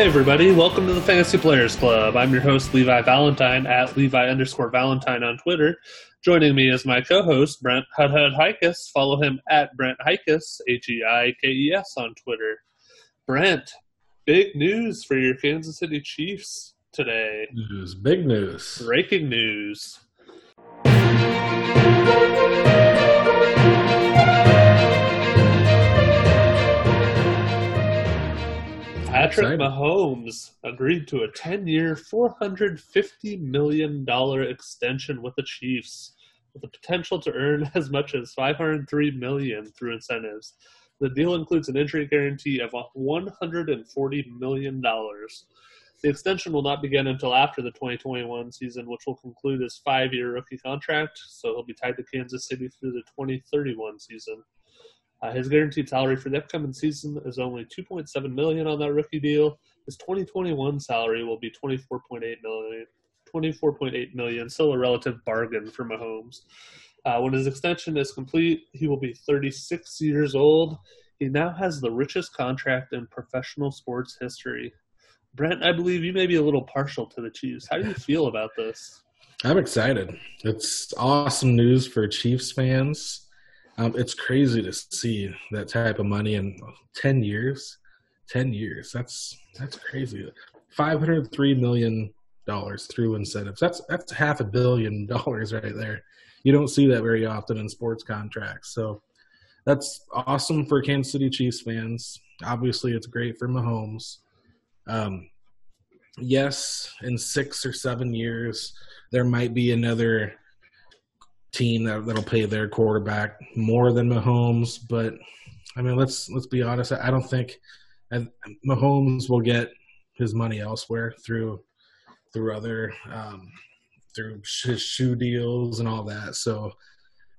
Hey everybody, welcome to the Fantasy Players Club. I'm your host Levi Valentine at Levi underscore Valentine on Twitter. Joining me is my co-host Brent Hudhud Heikes. Follow him at Brent Heikes, H-E-I-K-E-S on Twitter. Brent, big news for your Kansas City Chiefs today. News, big news. Breaking news. Patrick Exciting. Mahomes agreed to a 10 year, $450 million extension with the Chiefs, with the potential to earn as much as $503 million through incentives. The deal includes an injury guarantee of $140 million. The extension will not begin until after the 2021 season, which will conclude his five year rookie contract, so he'll be tied to Kansas City through the 2031 season. Uh, his guaranteed salary for the upcoming season is only 2.7 million on that rookie deal. His 2021 salary will be 24.8 million. 24.8 million, still a relative bargain for Mahomes. Uh, when his extension is complete, he will be 36 years old. He now has the richest contract in professional sports history. Brent, I believe you may be a little partial to the Chiefs. How do you feel about this? I'm excited. It's awesome news for Chiefs fans. Um, it's crazy to see that type of money in 10 years. 10 years. That's that's crazy. 503 million dollars through incentives. That's that's half a billion dollars right there. You don't see that very often in sports contracts. So that's awesome for Kansas City Chiefs fans. Obviously, it's great for Mahomes. Um, yes, in six or seven years, there might be another team that, that'll pay their quarterback more than Mahomes. But I mean, let's let's be honest. I don't think and Mahomes will get his money elsewhere through through other um, through his shoe deals and all that. So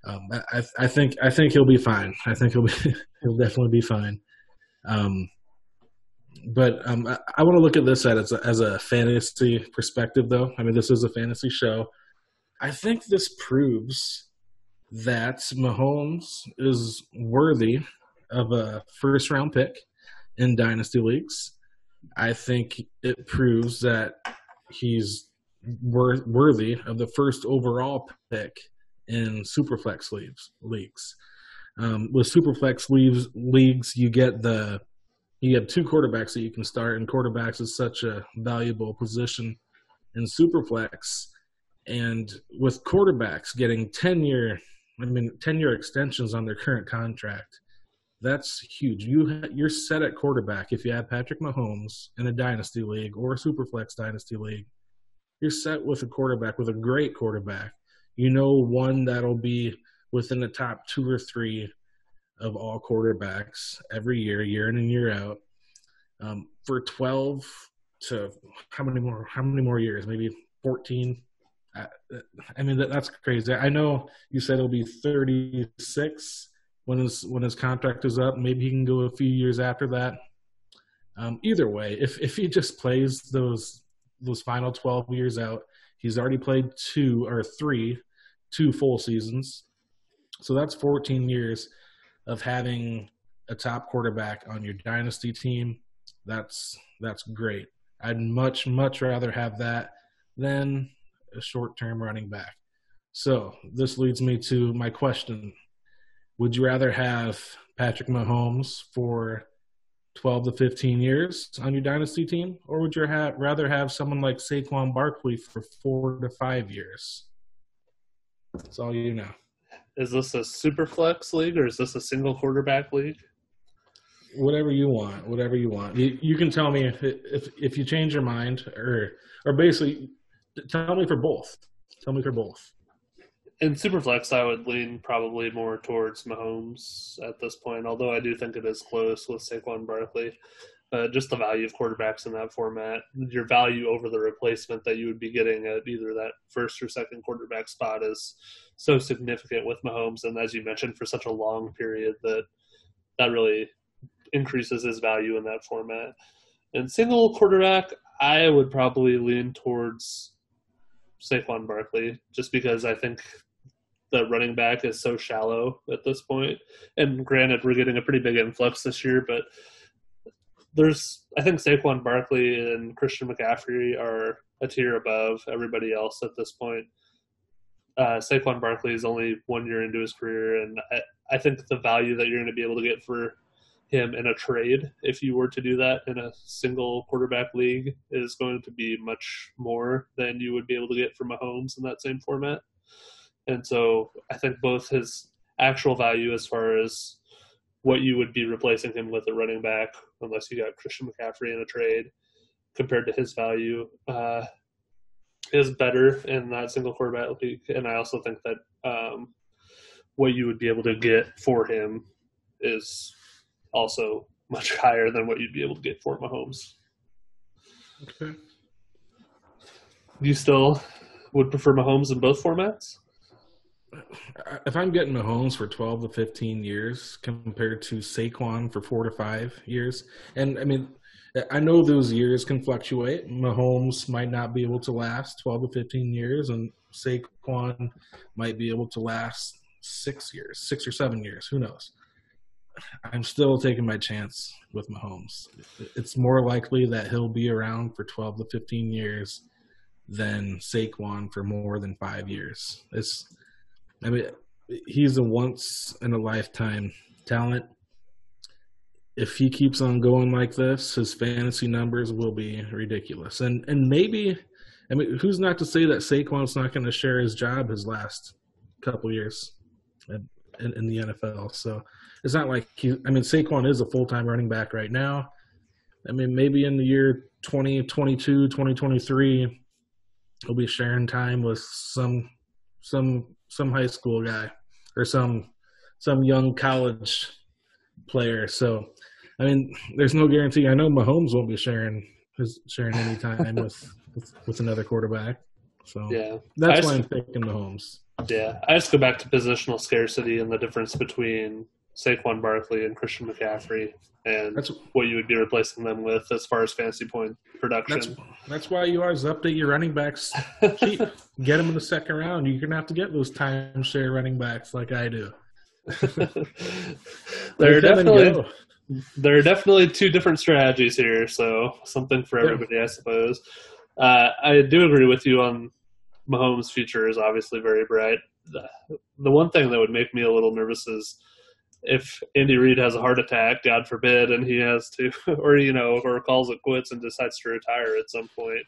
um, I, I think I think he'll be fine. I think he'll be he'll definitely be fine. Um, but um, I, I want to look at this as a, as a fantasy perspective, though. I mean, this is a fantasy show. I think this proves that Mahomes is worthy of a first round pick in dynasty leagues. I think it proves that he's wor- worthy of the first overall pick in superflex leagues. Leagues um, with superflex leagues, leagues, you get the you have two quarterbacks that you can start, and quarterbacks is such a valuable position in superflex. And with quarterbacks getting ten year, I mean ten year extensions on their current contract, that's huge. You you're set at quarterback if you have Patrick Mahomes in a dynasty league or a superflex dynasty league. You're set with a quarterback with a great quarterback. You know one that'll be within the top two or three of all quarterbacks every year, year in and year out. Um, for twelve to how many more? How many more years? Maybe fourteen. I, mean that, that's crazy. I know you said it'll be thirty six when his when his contract is up. Maybe he can go a few years after that. Um, either way, if if he just plays those those final twelve years out, he's already played two or three, two full seasons. So that's fourteen years of having a top quarterback on your dynasty team. That's that's great. I'd much much rather have that than a short term running back. So this leads me to my question would you rather have Patrick Mahomes for 12 to 15 years on your dynasty team, or would you ha- rather have someone like Saquon Barkley for four to five years? That's all you know. Is this a super flex league or is this a single quarterback league? Whatever you want, whatever you want. You, you can tell me if, if if you change your mind, or or basically tell me for both. Tell me for both. In Superflex, I would lean probably more towards Mahomes at this point, although I do think it is close with Saquon Barkley. Uh, just the value of quarterbacks in that format, your value over the replacement that you would be getting at either that first or second quarterback spot is so significant with Mahomes, and as you mentioned, for such a long period that that really increases his value in that format. And single quarterback, I would probably lean towards Saquon Barkley, just because I think the running back is so shallow at this point. And granted, we're getting a pretty big influx this year, but there's I think Saquon Barkley and Christian McCaffrey are a tier above everybody else at this point. Uh, Saquon Barkley is only one year into his career, and I, I think the value that you're going to be able to get for him in a trade, if you were to do that in a single quarterback league, is going to be much more than you would be able to get from Mahomes in that same format. And so I think both his actual value as far as what you would be replacing him with a running back, unless you got Christian McCaffrey in a trade, compared to his value, uh, is better in that single quarterback league. And I also think that um, what you would be able to get for him is also much higher than what you'd be able to get for Mahomes. Okay. You still would prefer Mahomes in both formats? Uh, if I'm getting Mahomes for 12 to 15 years compared to Saquon for four to five years, and I mean, I know those years can fluctuate. Mahomes might not be able to last 12 to 15 years, and Saquon might be able to last six years, six or seven years. Who knows? I'm still taking my chance with Mahomes. It's more likely that he'll be around for 12 to 15 years than Saquon for more than five years. It's, I mean, he's a once in a lifetime talent. If he keeps on going like this, his fantasy numbers will be ridiculous. And and maybe, I mean, who's not to say that Saquon's not going to share his job his last couple years in, in, in the NFL? So it's not like he. I mean, Saquon is a full time running back right now. I mean, maybe in the year 2022, 2023, he'll be sharing time with some some some high school guy or some some young college player. So, I mean, there's no guarantee. I know Mahomes won't be sharing his sharing any time with, with, with another quarterback. So yeah, that's why I'm thinking Mahomes. Yeah, I just go back to positional scarcity and the difference between Saquon Barkley and Christian McCaffrey, and that's, what you would be replacing them with as far as fantasy point production. That's, that's why you always update your running backs cheap. get them in the second round. You're gonna have to get those timeshare running backs like I do. there are definitely there are definitely two different strategies here, so something for everybody. I suppose. Uh, I do agree with you on Mahomes' future is obviously very bright. The one thing that would make me a little nervous is if Andy Reid has a heart attack, God forbid, and he has to, or you know, or calls it quits and decides to retire at some point,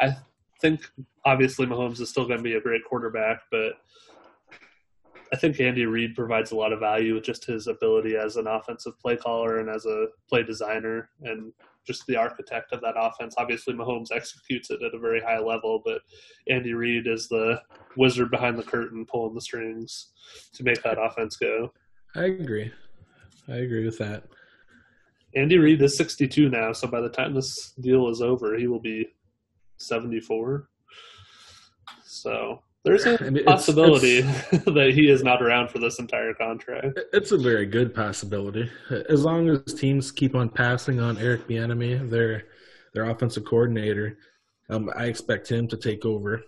I think obviously Mahomes is still going to be a great quarterback, but I think Andy Reid provides a lot of value with just his ability as an offensive play caller and as a play designer and just the architect of that offense. Obviously, Mahomes executes it at a very high level, but Andy Reid is the wizard behind the curtain pulling the strings to make that offense go. I agree. I agree with that. Andy Reid is 62 now, so by the time this deal is over, he will be 74. So there's a I mean, possibility it's, it's, that he is not around for this entire contract. It's a very good possibility, as long as teams keep on passing on Eric Bieniemy, their their offensive coordinator. Um, I expect him to take over,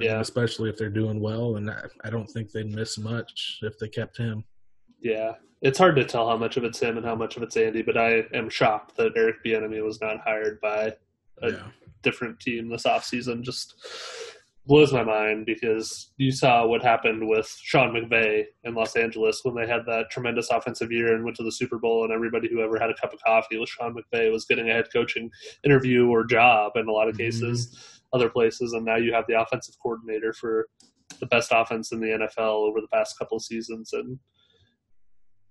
yeah. especially if they're doing well, and I, I don't think they'd miss much if they kept him. Yeah, it's hard to tell how much of it's him and how much of it's Andy, but I am shocked that Eric Bieniemy was not hired by a yeah. different team this offseason. Just blows my mind because you saw what happened with Sean McVay in Los Angeles when they had that tremendous offensive year and went to the Super Bowl, and everybody who ever had a cup of coffee with Sean McVay was getting a head coaching interview or job in a lot of mm-hmm. cases, mm-hmm. other places, and now you have the offensive coordinator for the best offense in the NFL over the past couple seasons, and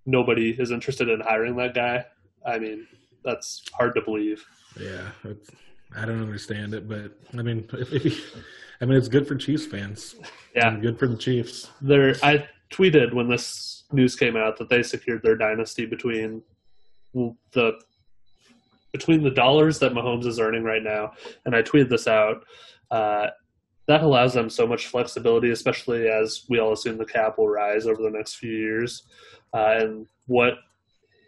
nobody is interested in hiring that guy. I mean, that's hard to believe. Yeah, I don't understand it, but I mean, if, if, I mean, it's good for Chiefs fans. Yeah, good for the Chiefs. There, I tweeted when this news came out that they secured their dynasty between the between the dollars that Mahomes is earning right now, and I tweeted this out. Uh, that allows them so much flexibility, especially as we all assume the cap will rise over the next few years uh, and what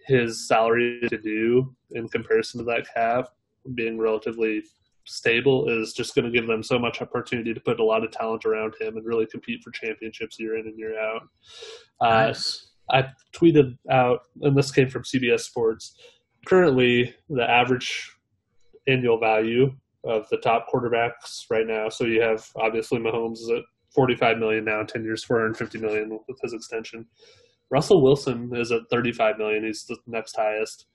his salary to do in comparison to that cap being relatively stable is just going to give them so much opportunity to put a lot of talent around him and really compete for championships year in and year out. Uh, nice. I tweeted out, and this came from CBS Sports. currently the average annual value of the top quarterbacks right now. So you have obviously Mahomes is at 45 million now, 10 years, 450 million with his extension. Russell Wilson is at 35 million. He's the next highest.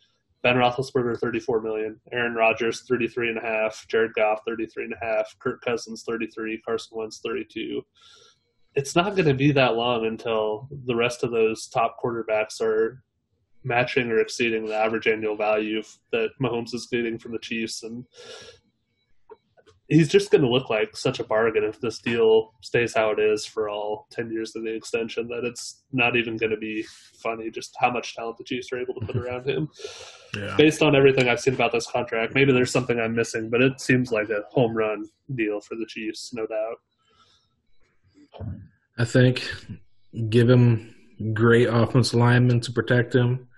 Ben Roethlisberger, 34 million. Aaron Rodgers, 33 and a half. Jared Goff, 33 and a half. Kirk Cousins, 33. Carson Wentz, 32. It's not going to be that long until the rest of those top quarterbacks are matching or exceeding the average annual value that Mahomes is getting from the Chiefs. And he's just going to look like such a bargain if this deal stays how it is for all 10 years of the extension that it's not even going to be funny just how much talent the Chiefs are able to put around him. Yeah. Based on everything I've seen about this contract, maybe there's something I'm missing, but it seems like a home run deal for the Chiefs, no doubt. I think give him great offensive linemen to protect him.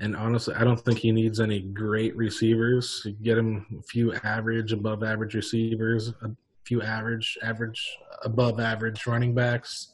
And honestly, I don't think he needs any great receivers. Get him a few average, above average receivers, a few average, average, above average running backs.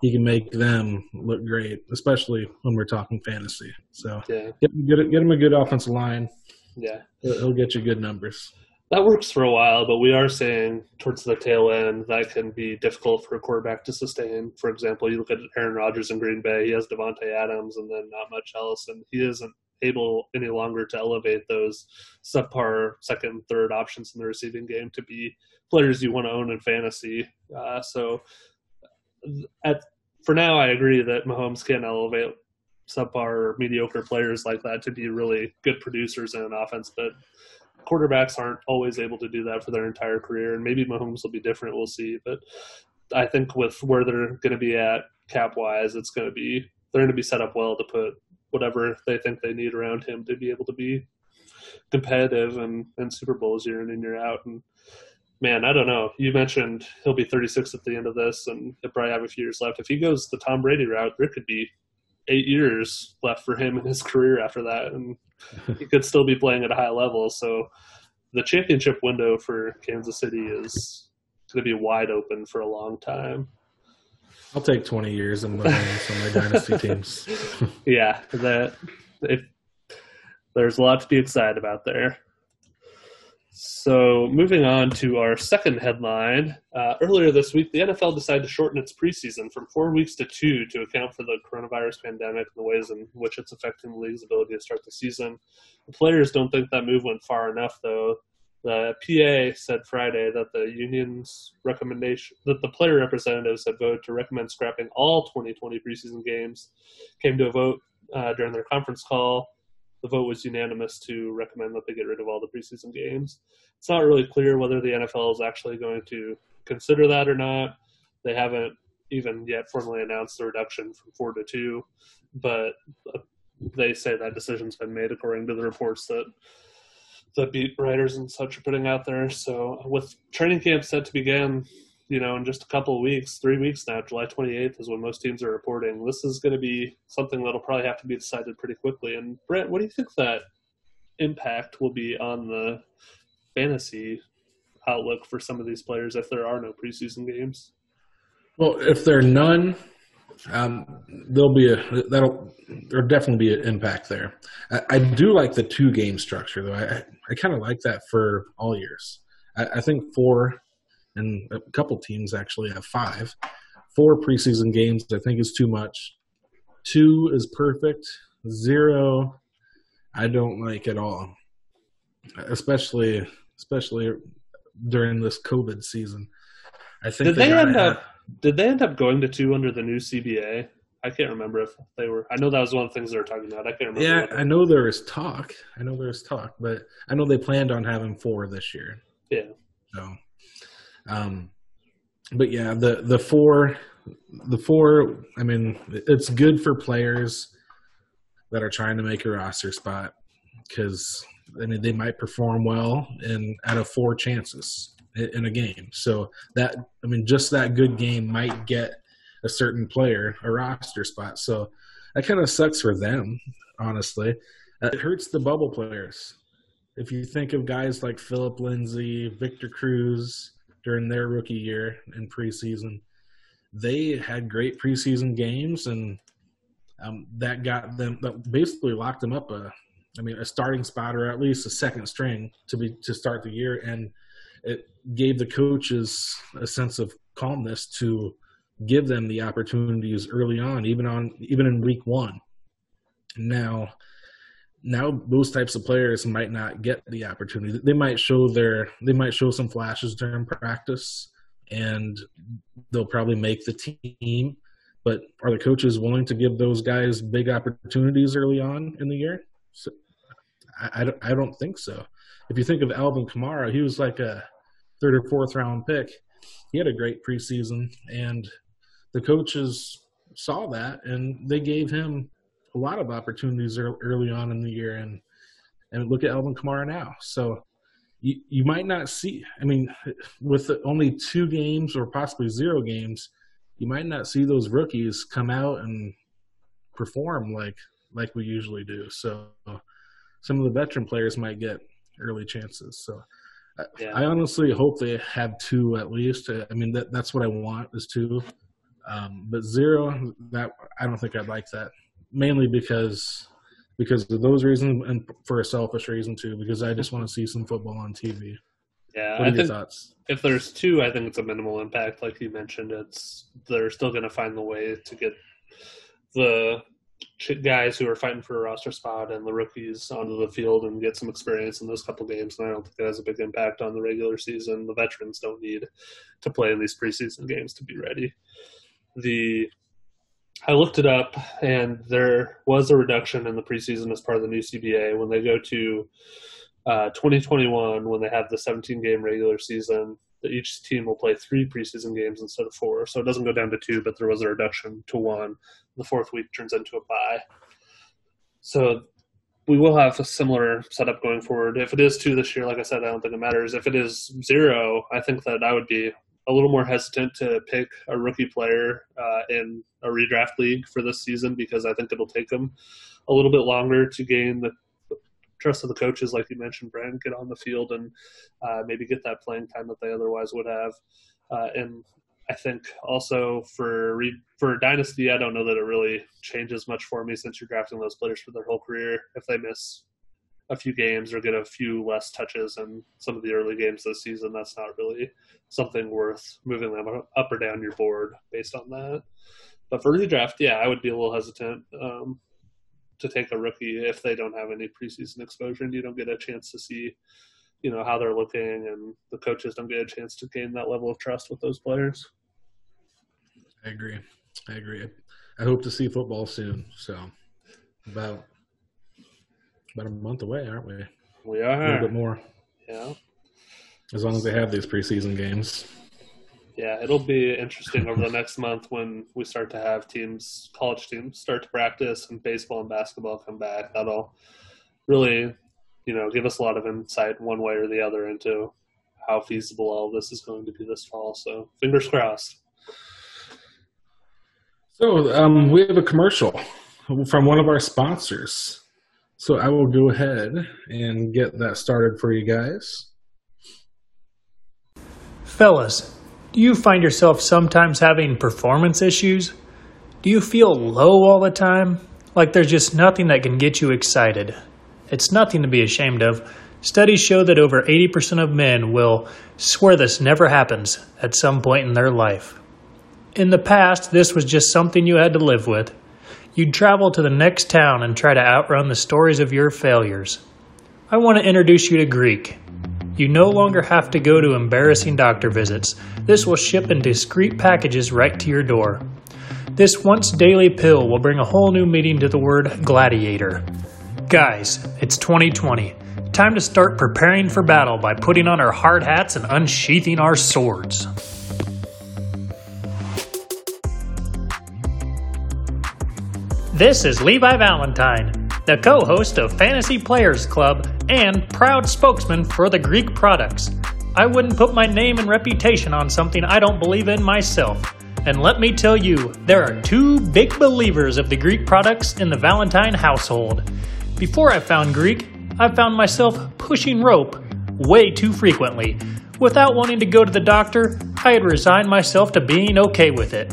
He can make them look great, especially when we're talking fantasy. So yeah. get, get, get him a good offensive line. Yeah, he'll get you good numbers that works for a while, but we are saying towards the tail end that can be difficult for a quarterback to sustain. For example, you look at Aaron Rodgers in Green Bay; he has Davante Adams, and then not much else, and he isn't able any longer to elevate those subpar second third options in the receiving game to be players you want to own in fantasy. Uh, so, at for now, I agree that Mahomes can elevate subpar mediocre players like that to be really good producers in an offense, but quarterbacks aren't always able to do that for their entire career, and maybe Mahomes will be different. We'll see, but I think with where they're going to be at cap wise, it's going to be they're going to be set up well to put whatever they think they need around him to be able to be competitive and, and Super Bowls year in and year out. And man, I don't know. You mentioned he'll be 36 at the end of this, and he'll probably have a few years left. If he goes the Tom Brady route, there could be eight years left for him in his career after that, and he could still be playing at a high level. So the championship window for Kansas City is going to be wide open for a long time. I'll take 20 years and win some of my dynasty teams. yeah, that if there's a lot to be excited about there. So, moving on to our second headline. Uh, earlier this week, the NFL decided to shorten its preseason from four weeks to two to account for the coronavirus pandemic and the ways in which it's affecting the league's ability to start the season. The players don't think that move went far enough, though. The PA said Friday that the union's recommendation, that the player representatives had voted to recommend scrapping all 2020 preseason games, came to a vote uh, during their conference call the vote was unanimous to recommend that they get rid of all the preseason games. It's not really clear whether the NFL is actually going to consider that or not. They haven't even yet formally announced the reduction from four to two, but uh, they say that decision's been made according to the reports that the beat writers and such are putting out there. So with training camp set to begin, you know, in just a couple of weeks, three weeks now, July 28th is when most teams are reporting. This is going to be something that'll probably have to be decided pretty quickly. And Brent, what do you think that impact will be on the fantasy outlook for some of these players if there are no preseason games? Well, if there are none, um, there'll be a that'll there'll definitely be an impact there. I, I do like the two game structure though. I I kind of like that for all years. I, I think four and a couple teams actually have five. Four preseason games, I think, is too much. Two is perfect. Zero, I don't like at all, especially especially during this COVID season. I think did they, they end have, up did they end up going to two under the new CBA? I can't remember if they were. I know that was one of the things they were talking about. I can't remember. Yeah, I know there is talk. I know there is talk, but I know they planned on having four this year. Yeah. So um, but yeah, the the four, the four. I mean, it's good for players that are trying to make a roster spot because I mean they might perform well in out of four chances in a game. So that I mean, just that good game might get a certain player a roster spot. So that kind of sucks for them, honestly. It hurts the bubble players. If you think of guys like Philip Lindsay, Victor Cruz, during their rookie year in preseason. They had great preseason games, and um, that got them that basically locked them up a I mean, a starting spot or at least a second string to be to start the year, and it gave the coaches a sense of calmness to give them the opportunities early on, even on even in week one. Now, now those types of players might not get the opportunity. They might show their they might show some flashes during practice, and they'll probably make the team. But are the coaches willing to give those guys big opportunities early on in the year? So, I, I, don't, I don't think so. If you think of Alvin Kamara, he was like a third or fourth round pick. He had a great preseason, and the coaches saw that and they gave him a lot of opportunities early on in the year. And and look at Alvin Kamara now. So you, you might not see. I mean, with only two games or possibly zero games, you might not see those rookies come out and perform like like we usually do. So some of the veteran players might get early chances. So yeah. I honestly hope they have two at least. I mean, that that's what I want is two. Um, but zero, that I don't think I'd like that. Mainly because because of those reasons and for a selfish reason too. Because I just want to see some football on TV. Yeah, what are I your thoughts? If there's two, I think it's a minimal impact. Like you mentioned, it's they're still going to find the way to get the guys who are fighting for a roster spot and the rookies onto the field and get some experience in those couple games. And I don't think it has a big impact on the regular season. The veterans don't need to play in these preseason games to be ready. The I looked it up, and there was a reduction in the preseason as part of the new CBA. When they go to uh, 2021, when they have the 17 game regular season, that each team will play three preseason games instead of four. So it doesn't go down to two, but there was a reduction to one. The fourth week turns into a bye. So we will have a similar setup going forward. If it is two this year, like I said, I don't think it matters. If it is zero, I think that I would be a little more hesitant to pick a rookie player uh, in a redraft league for this season because I think it'll take them a little bit longer to gain the trust of the coaches, like you mentioned, Brent, get on the field and uh, maybe get that playing time that they otherwise would have. Uh, and I think also for re- for dynasty, I don't know that it really changes much for me since you're drafting those players for their whole career. If they miss a few games or get a few less touches in some of the early games this season, that's not really something worth moving them up or down your board based on that. But for redraft, yeah, I would be a little hesitant. Um, to take a rookie if they don't have any preseason exposure and you don't get a chance to see, you know, how they're looking and the coaches don't get a chance to gain that level of trust with those players. I agree. I agree. I hope to see football soon. So about about a month away, aren't we? We are a little bit more. Yeah. As long as they have these preseason games yeah, it'll be interesting over the next month when we start to have teams, college teams, start to practice and baseball and basketball come back. That'll really, you know, give us a lot of insight one way or the other into how feasible all this is going to be this fall. So fingers crossed. So um, we have a commercial from one of our sponsors. So I will go ahead and get that started for you guys. Fellas, do you find yourself sometimes having performance issues? Do you feel low all the time? Like there's just nothing that can get you excited? It's nothing to be ashamed of. Studies show that over 80% of men will swear this never happens at some point in their life. In the past, this was just something you had to live with. You'd travel to the next town and try to outrun the stories of your failures. I want to introduce you to Greek. You no longer have to go to embarrassing doctor visits. This will ship in discreet packages right to your door. This once daily pill will bring a whole new meaning to the word gladiator. Guys, it's 2020. Time to start preparing for battle by putting on our hard hats and unsheathing our swords. This is Levi Valentine the co host of Fantasy Players Club and proud spokesman for the Greek products. I wouldn't put my name and reputation on something I don't believe in myself. And let me tell you, there are two big believers of the Greek products in the Valentine household. Before I found Greek, I found myself pushing rope way too frequently. Without wanting to go to the doctor, I had resigned myself to being okay with it.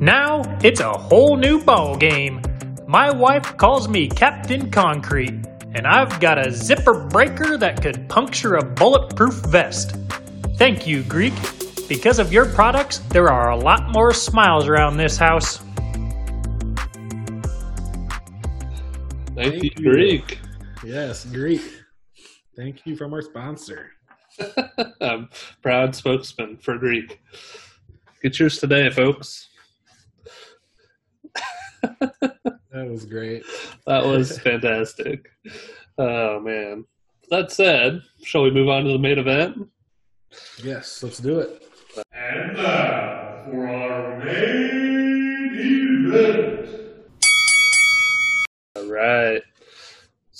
Now, it's a whole new ball game. My wife calls me Captain Concrete. and I've got a zipper breaker that could puncture a bulletproof vest. Thank you, Greek. Because of your products, there are a lot more smiles around this house. Thank, Thank you, you. Greek. Yes, Greek. Thank you from our sponsor. I'm proud spokesman for Greek. Get yours today, folks. That was great. That was fantastic. Oh man. That said, shall we move on to the main event? Yes, let's do it. And now for our main event. All right.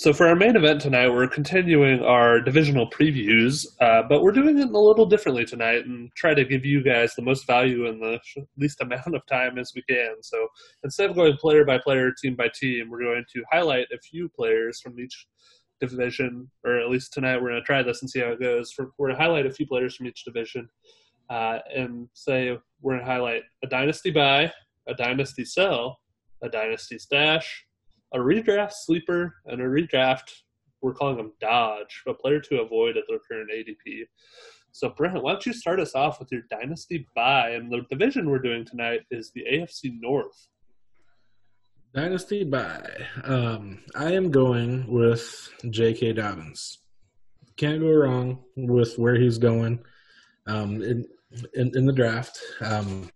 So for our main event tonight, we're continuing our divisional previews, uh, but we're doing it a little differently tonight and try to give you guys the most value in the least amount of time as we can. So instead of going player by player, team by team, we're going to highlight a few players from each division, or at least tonight we're going to try this and see how it goes. For, we're going to highlight a few players from each division uh, and say we're going to highlight a dynasty buy, a dynasty sell, a dynasty stash, a redraft sleeper, and a redraft. We're calling them dodge, a player to avoid at their current ADP. So, Brent, why don't you start us off with your dynasty buy? And the division we're doing tonight is the AFC North. Dynasty buy. Um, I am going with J.K. Dobbins. Can't go wrong with where he's going um, in, in in the draft. Um,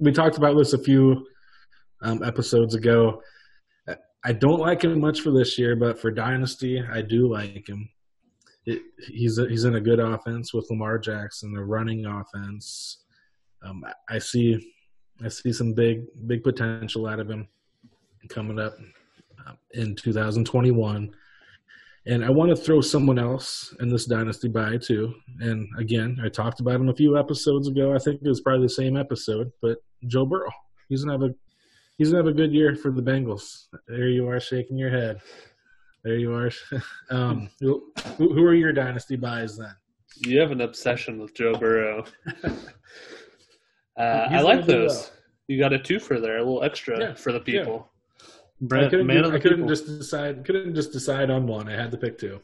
we talked about this a few um, episodes ago. I don't like him much for this year, but for Dynasty, I do like him. It, he's a, he's in a good offense with Lamar Jackson, a running offense. Um, I, see I see some big big potential out of him coming up uh, in 2021. And I want to throw someone else in this dynasty buy too. And again, I talked about him a few episodes ago. I think it was probably the same episode, but Joe Burrow. He's gonna have a he's gonna have a good year for the Bengals. There you are, shaking your head. There you are. um, who, who are your dynasty buys then? You have an obsession with Joe Burrow. uh, I like those. well. You got a twofer there, a little extra Yeah, for the yeah. people. I couldn't, man of the I couldn't people. just decide. Couldn't just decide on one. I had to pick two.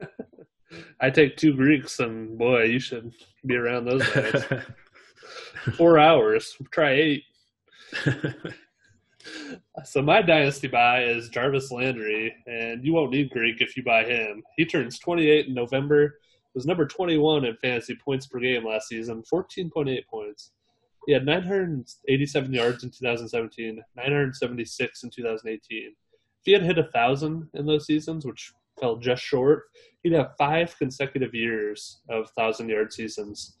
I take two Greeks, and boy, you should be around those guys. Four hours. Try eight. So my dynasty buy is Jarvis Landry, and you won't need Greek if you buy him. He turns 28 in November. Was number 21 in fantasy points per game last season, 14.8 points. He had 987 yards in 2017, 976 in 2018. If he had hit a thousand in those seasons, which fell just short, he'd have five consecutive years of thousand yard seasons.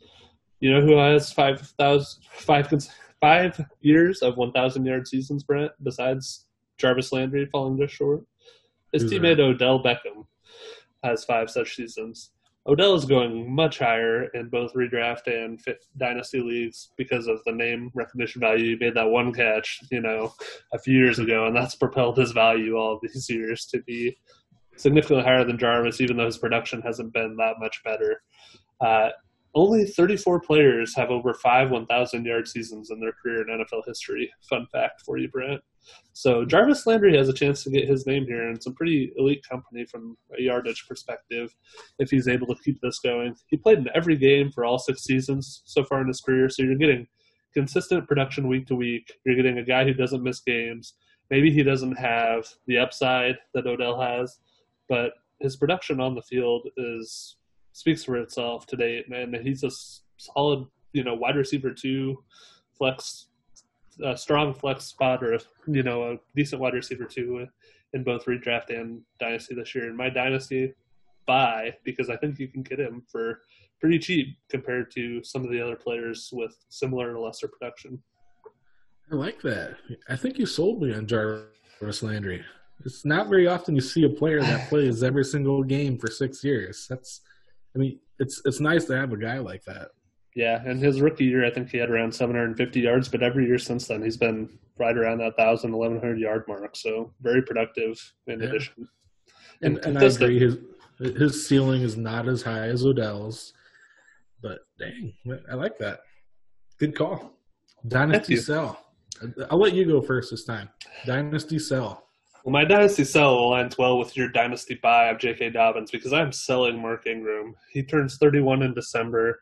You know who has five thousand five cons- five years of one thousand yard seasons, Brent? Besides Jarvis Landry falling just short, his Who's teammate Odell Beckham has five such seasons. Odell is going much higher in both redraft and dynasty leagues because of the name recognition value. He made that one catch, you know, a few years ago, and that's propelled his value all these years to be significantly higher than Jarvis, even though his production hasn't been that much better. Uh, only 34 players have over five 1,000 yard seasons in their career in NFL history. Fun fact for you, Brent. So Jarvis Landry has a chance to get his name here in some pretty elite company from a yardage perspective if he's able to keep this going. He played in every game for all six seasons so far in his career, so you're getting consistent production week to week. You're getting a guy who doesn't miss games. Maybe he doesn't have the upside that Odell has, but his production on the field is speaks for itself today, man. He's a solid, you know, wide receiver two, flex, a strong flex spot, or a, you know, a decent wide receiver two in both redraft and dynasty this year. In my dynasty, buy because I think you can get him for pretty cheap compared to some of the other players with similar or lesser production. I like that. I think you sold me on Jarvis Landry. It's not very often you see a player that plays every single game for six years. That's, I mean, it's it's nice to have a guy like that. Yeah, and his rookie year, I think he had around 750 yards, but every year since then, he's been right around that 1,000, 1,100 yard mark. So very productive in Yeah. addition. And, And and I agree, his his ceiling is not as high as Odell's, but dang, I like that. Good call. Dynasty sell. I'll let you go first this time. Dynasty sell. Well, my dynasty sell aligns well with your dynasty buy of J.K. Dobbins because I'm selling Mark Ingram. He turns 31 in December.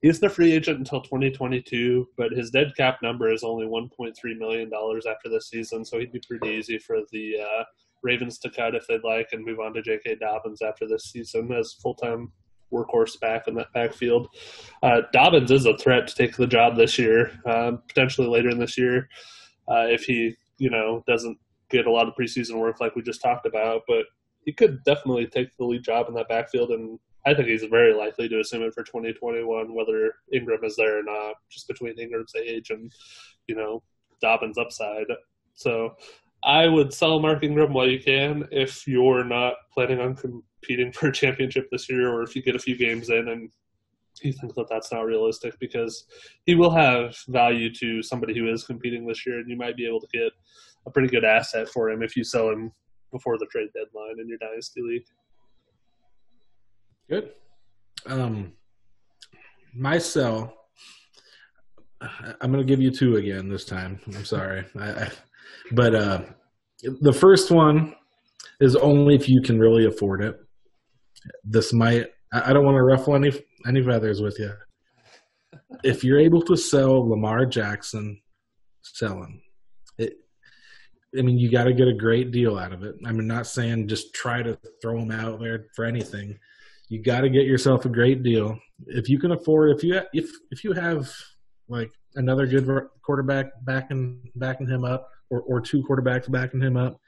He isn't a free agent until 2022, but his dead cap number is only 1.3 million dollars after this season, so he'd be pretty easy for the uh, Ravens to cut if they'd like and move on to J.K. Dobbins after this season as full time workhorse back in that backfield. Uh, Dobbins is a threat to take the job this year, uh, potentially later in this year uh, if he, you know, doesn't get a lot of preseason work like we just talked about. But he could definitely take the lead job in that backfield, and I think he's very likely to assume it for 2021, whether Ingram is there or not, just between Ingram's age and, you know, Dobbins' upside. So I would sell Mark Ingram while you can if you're not planning on competing for a championship this year, or if you get a few games in and you think that that's not realistic because he will have value to somebody who is competing this year, and you might be able to get a pretty good asset for him if you sell him before the trade deadline in your dynasty league. Good. Um, my sell. I'm going to give you two again this time. I'm sorry, I, I, but uh, the first one is only if you can really afford it. This might. I don't want to ruffle any any feathers with you. If you're able to sell Lamar Jackson, sell him. I mean, you got to get a great deal out of it. I'm not saying just try to throw them out there for anything. You got to get yourself a great deal. If you can afford, if you if if you have like another good quarterback backing backing him up, or or two quarterbacks backing him up,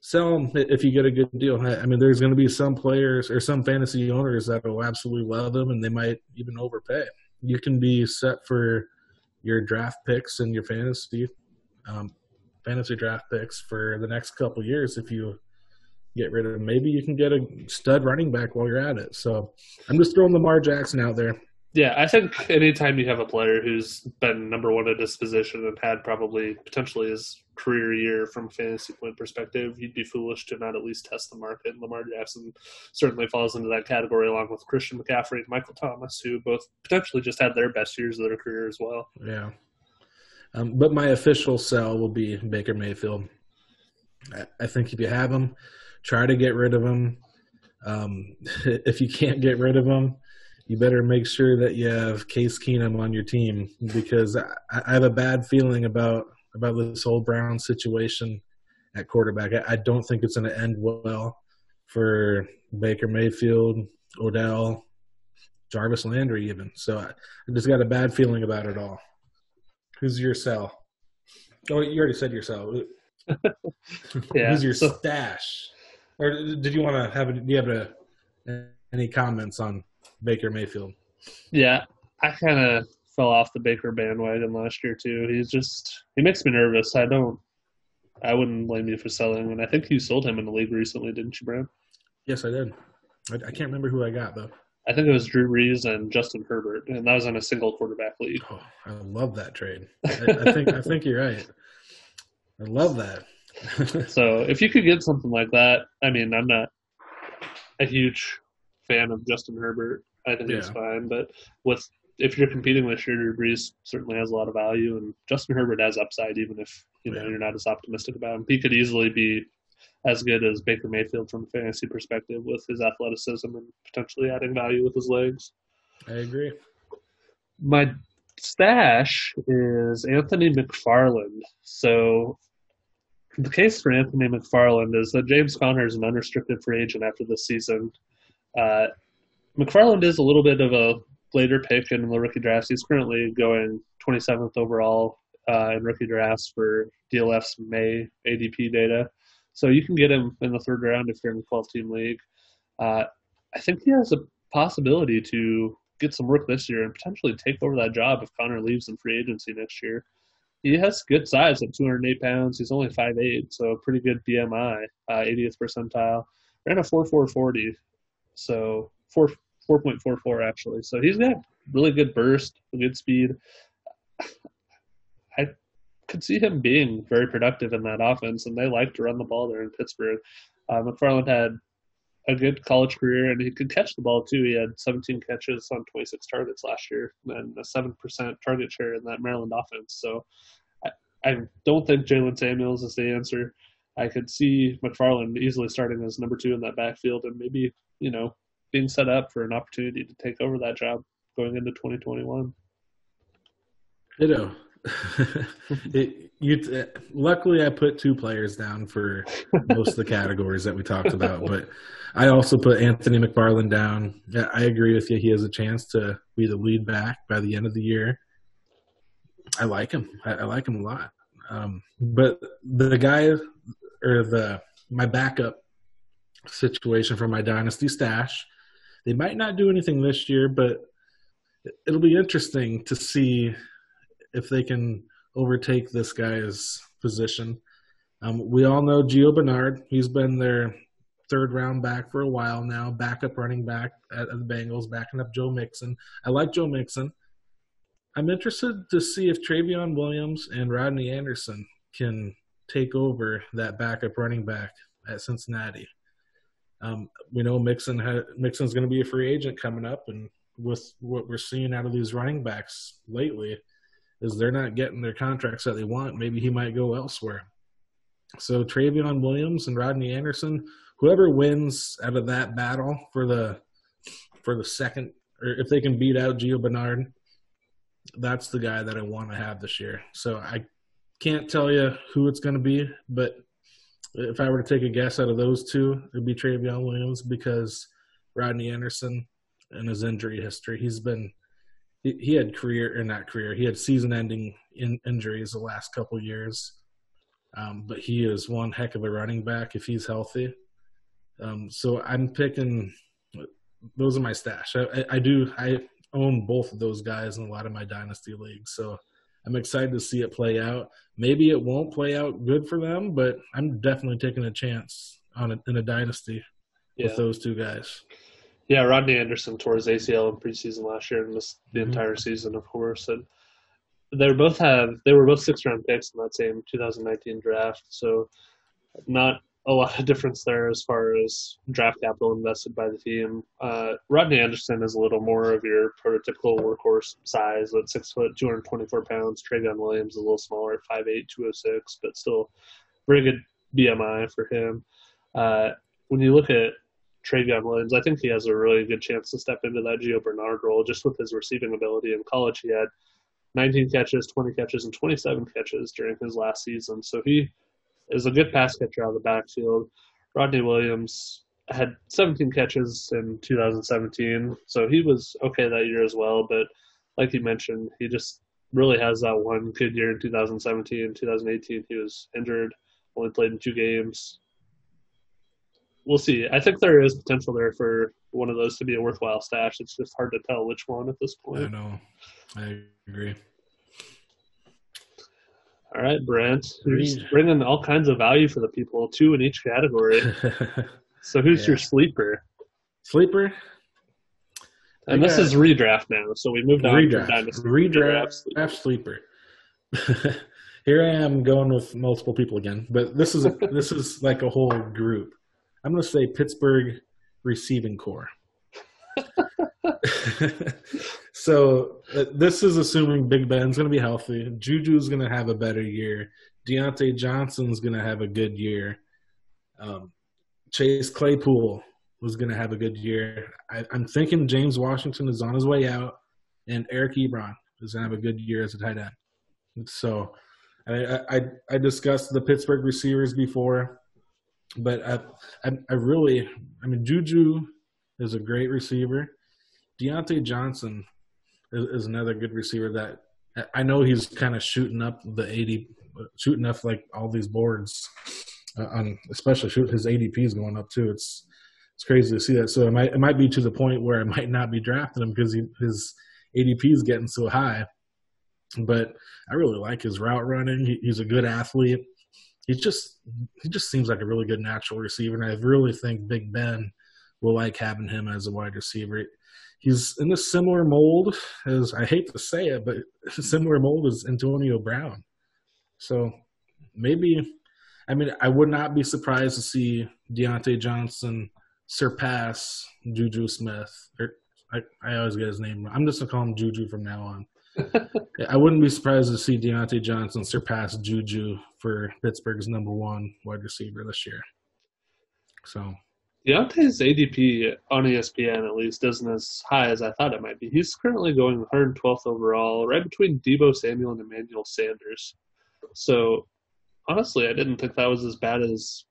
sell him if you get a good deal. I mean, there's going to be some players or some fantasy owners that will absolutely love him, and they might even overpay. You can be set for your draft picks and your fantasy um, fantasy draft picks for the next couple years if you get rid of him. Maybe you can get a stud running back while you're at it. So I'm just throwing Lamar Jackson out there. Yeah, I think anytime you have a player who's been number one at his position and had probably potentially his career year from fantasy point perspective, you'd be foolish to not at least test the market. And Lamar Jackson certainly falls into that category along with Christian McCaffrey and Michael Thomas, who both potentially just had their best years of their career as well. Yeah. Um, but my official sell will be Baker Mayfield. I, I think if you have him, try to get rid of him. Um, if you can't get rid of him, you better make sure that you have Case Keenum on your team because I, I have a bad feeling about about this whole Brown situation at quarterback. I, I don't think it's going to end well for Baker Mayfield, Odell, Jarvis Landry, even. So I, I just got a bad feeling about it all. Who's your sell? Oh, you already said your sell. yeah. Who's your stash? Or did you want to have? A, do you have a, any comments on Baker Mayfield. Yeah, I kind of fell off the Baker bandwagon last year too. He's just he makes me nervous. I don't. I wouldn't blame you for selling, and I think you sold him in the league recently, didn't you, Brad? Yes, I did. I, I can't remember who I got though. I think it was Drew Brees and Justin Herbert, and that was in a single quarterback league. Oh, I love that trade. I, I think I think you're right. I love that. so if you could get something like that, I mean, I'm not a huge fan of Justin Herbert. I think yeah. he's fine. But with if you're competing with Drew Brees, certainly has a lot of value, and Justin Herbert has upside, even if you know yeah. you're not as optimistic about him. He could easily be as good as Baker Mayfield from a fantasy perspective with his athleticism and potentially adding value with his legs. I agree. My stash is Anthony McFarland. So the case for Anthony McFarland is that James Conner is an unrestricted free agent after this season. Uh, McFarland is a little bit of a later pick in the rookie drafts. He's currently going 27th overall uh, in rookie drafts for DLF's May ADP data. So you can get him in the third round if you're in a 12 team league. Uh, I think he has a possibility to get some work this year and potentially take over that job if Conner leaves in free agency next year. He has good size at 208 pounds. He's only 5'8, so pretty good BMI, uh, 80th percentile. Ran a 4.440, so four four point four four actually. So he's got really good burst, good speed. Could see him being very productive in that offense, and they like to run the ball there in Pittsburgh. Uh, McFarland had a good college career, and he could catch the ball too. He had 17 catches on 26 targets last year, and a seven percent target share in that Maryland offense. So I, I don't think Jaylen Samuels is the answer. I could see McFarland easily starting as number two in that backfield and maybe, you know, being set up for an opportunity to take over that job going into 2021. Ditto. it, you, luckily, I put two players down for most of the categories that we talked about, but I also put Anthony McFarland down. I agree with you. He has a chance to be the lead back by the end of the year. I like him. I, I like him a lot. Um, but the guy or the my backup situation for my dynasty stash, they might not do anything this year, but it'll be interesting to see if they can overtake this guy's position. Um, we all know Gio Bernard. He's been their third round back for a while now, backup running back at, the Bengals, backing up Joe Mixon. I like Joe Mixon. I'm interested to see if Trayveon Williams and Rodney Anderson can take over that backup running back at Cincinnati. Um, we know Mixon ha- Mixon's going to be a free agent coming up, and with what we're seeing out of these running backs lately, is they're not getting their contracts that they want. Maybe he might go elsewhere. So Trayveon Williams and Rodney Anderson, whoever wins out of that battle for the for the second, or if they can beat out Gio Bernard, that's the guy that I want to have this year. So I can't tell you who it's going to be, but if I were to take a guess out of those two, it'd be Trayveon Williams because Rodney Anderson and his injury history, he's been he had career or not career, he had season-ending in, injuries the last couple years. Um, but he is one heck of a running back if he's healthy. Um, so I'm picking. Those are my stash. I, I, do. I own both of those guys in a lot of my dynasty leagues. So I'm excited to see it play out. Maybe it won't play out good for them, but I'm definitely taking a chance on in a dynasty yeah. with those two guys. Yeah, Rodney Anderson tore his ACL in preseason last year and missed the mm-hmm. entire season, of course. And they both have they were both six round picks in that same 2019 draft, so not a lot of difference there as far as draft capital invested by the team. Uh, Rodney Anderson is a little more of your prototypical workhorse size at six foot, 224 pounds. Trayveon Williams is a little smaller at 5'8", 206, but still very good BMI for him. Uh, when you look at Trayveon Williams, I think he has a really good chance to step into that Gio Bernard role just with his receiving ability. In college, he had 19 catches, 20 catches, and 27 catches during his last season. So he is a good pass catcher out of the backfield. Rodney Williams had 17 catches in 2017, so he was okay that year as well. But like you mentioned, he just really has that one good year in 2017. 2018, he was injured, only played in two games. We'll see. I think there is potential there for one of those to be a worthwhile stash. It's just hard to tell which one at this point. I know. I agree. All right, Brent. Who's bringing all kinds of value for the people, two in each category. so who's yeah. your sleeper? Sleeper. And this is redraft now, so we moved on redraft. Redraft, redraft sleeper. sleeper. Here I am going with multiple people again, but this is a, this is like a whole group. I'm going to say Pittsburgh receiving corps. so uh, this is assuming Big Ben's going to be healthy. Juju's going to have a better year. Diontae Johnson's going to have a good year. Um, Chase Claypool was going to have a good year. I, am thinking James Washington is on his way out, and Eric Ebron is going to have a good year as a tight end. So I, I, I discussed the Pittsburgh receivers before, but I, I, I really, I mean, Juju is a great receiver. Diontae Johnson is, is another good receiver that I know he's kind of shooting up the 80, shooting up like all these boards uh, on, especially shoot his ADP is going up too. It's it's crazy to see that. So it might it might be to the point where I might not be drafting him because he, his ADP is getting so high. But I really like his route running. He, he's a good athlete. He just he just seems like a really good natural receiver, and I really think Big Ben will like having him as a wide receiver. He's in a similar mold as I hate to say it, but similar mold as Antonio Brown. So maybe, I mean, I would not be surprised to see Diontae Johnson surpass Juju Smith. Or, I, I always get his name. I'm just gonna call him Juju from now on. I wouldn't be surprised to see Diontae Johnson surpass Juju for Pittsburgh's number one wide receiver this year. So Diontae's ADP on ESPN at least isn't as high as I thought it might be. He's currently going 112th overall, right between Deebo Samuel and Emmanuel Sanders. So honestly, I didn't think that was as bad as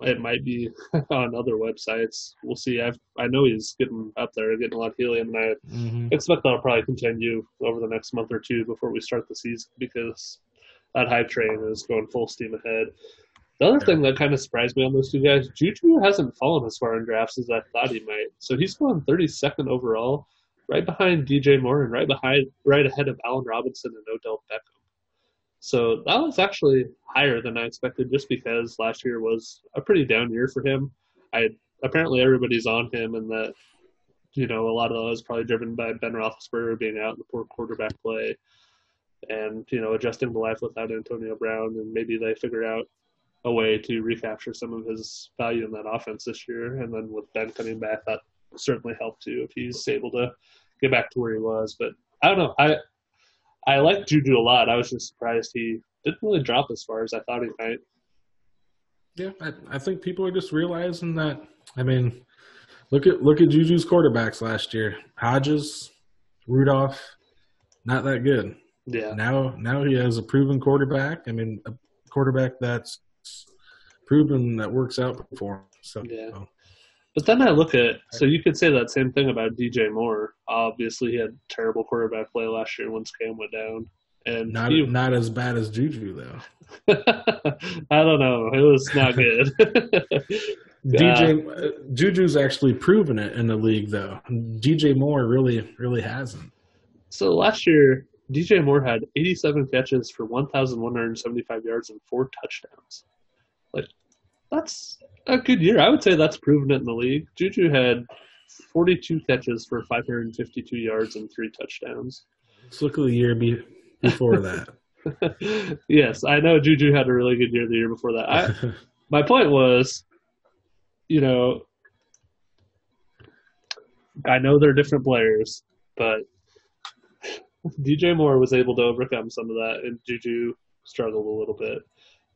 it might be on other websites. We'll see. I've, I know he's getting up there, getting a lot of helium, and I mhm. expect that'll probably continue over the next month or two before we start the season because that hype train is going full steam ahead. The other thing that kind of surprised me on those two guys, Juju hasn't fallen as far in drafts as I thought he might. So he's going 32nd overall, right behind DJ Moore and right behind, right ahead of Allen Robinson and Odell Beckham. So that was actually higher than I expected, just because last year was a pretty down year for him. I apparently everybody's on him, and that you know a lot of that was probably driven by Ben Roethlisberger being out in the poor quarterback play, and you know adjusting to life without Antonio Brown, and maybe they figure out a way to recapture some of his value in that offense this year. And then with Ben coming back, that certainly helped too if he's able to get back to where he was. But I don't know. I I like Juju a lot. I was just surprised he didn't really drop as far as I thought he might. Yeah, I, I think people are just realizing that. I mean, look at look at Juju's quarterbacks last year: Hodges, Rudolph, not that good. Yeah. Now, now he has a proven quarterback. I mean, a quarterback that's proven that works out for him. So, Yeah. Oh. But then I look at so you could say that same thing about DJ Moore. Obviously, he had terrible quarterback play last year once Cam went down, and not he, not as bad as Juju though. I don't know. It was not good. DJ uh, Juju's actually proven it in the league though. DJ Moore really really hasn't. so last year, DJ Moore had 87 catches for 1,175 yards and four touchdowns. Like that's a good year. I would say that's proven it in the league. Juju had 42 catches for 552 yards and three touchdowns. Let's look at the year be, before that. yes, I know Juju had a really good year the year before that. I, my point was, you know, I know they're different players, but DJ Moore was able to overcome some of that, and Juju struggled a little bit.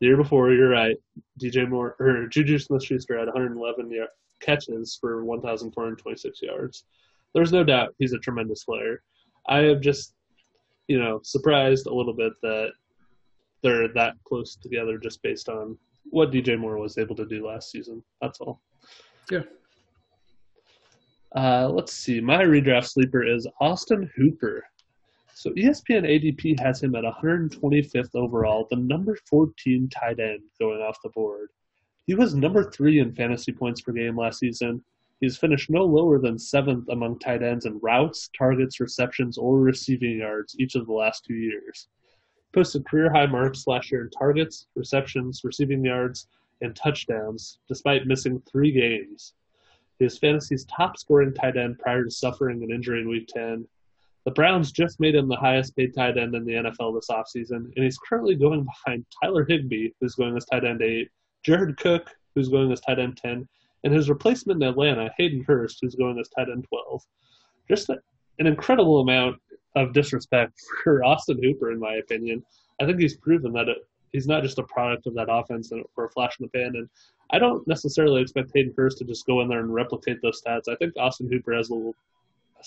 The year before, you're right. DJ Moore or Juju Smith-Schuster had 111 y- catches for 1,426 yards. There's no doubt he's a tremendous player. I am just, you know, surprised a little bit that they're that close together just based on what DJ Moore was able to do last season. That's all. Yeah. Uh, let's see. My redraft sleeper is Austin Hooper. So ESPN ADP has him at 125th overall, the number 14 tight end going off the board. He was number three in fantasy points per game last season. He's finished no lower than seventh among tight ends in routes, targets, receptions, or receiving yards each of the last two years. Posted career high marks last year in targets, receptions, receiving yards, and touchdowns, despite missing three games. He was fantasy's top scoring tight end prior to suffering an injury in Week 10. The Browns just made him the highest paid tight end in the NFL this offseason, and he's currently going behind Tyler Higbee, who's going as tight end 8, Jared Cook, who's going as tight end 10, and his replacement in Atlanta, Hayden Hurst, who's going as tight end 12. Just a, an incredible amount of disrespect for Austin Hooper, in my opinion. I think he's proven that it, he's not just a product of that offense or a flash in the pan. And I don't necessarily expect Hayden Hurst to just go in there and replicate those stats. I think Austin Hooper has a, little,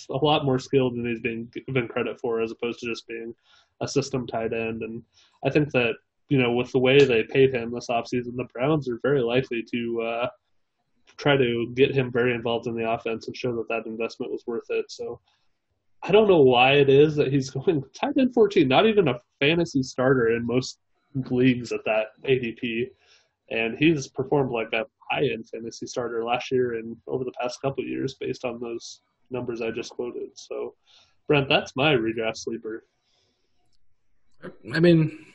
a lot more skill than he's being given credit for, as opposed to just being a system tight end. And I think that you know with the way they paid him this offseason, the Browns are very likely to uh, try to get him very involved in the offense and show that that investment was worth it. So I don't know why it is that he's going tight end 14, not even a fantasy starter in most leagues at that ADP. And he's performed like a high end fantasy starter last year and over the past couple years based on those numbers I just quoted. So, Brent, that's my redraft sleeper. I mean,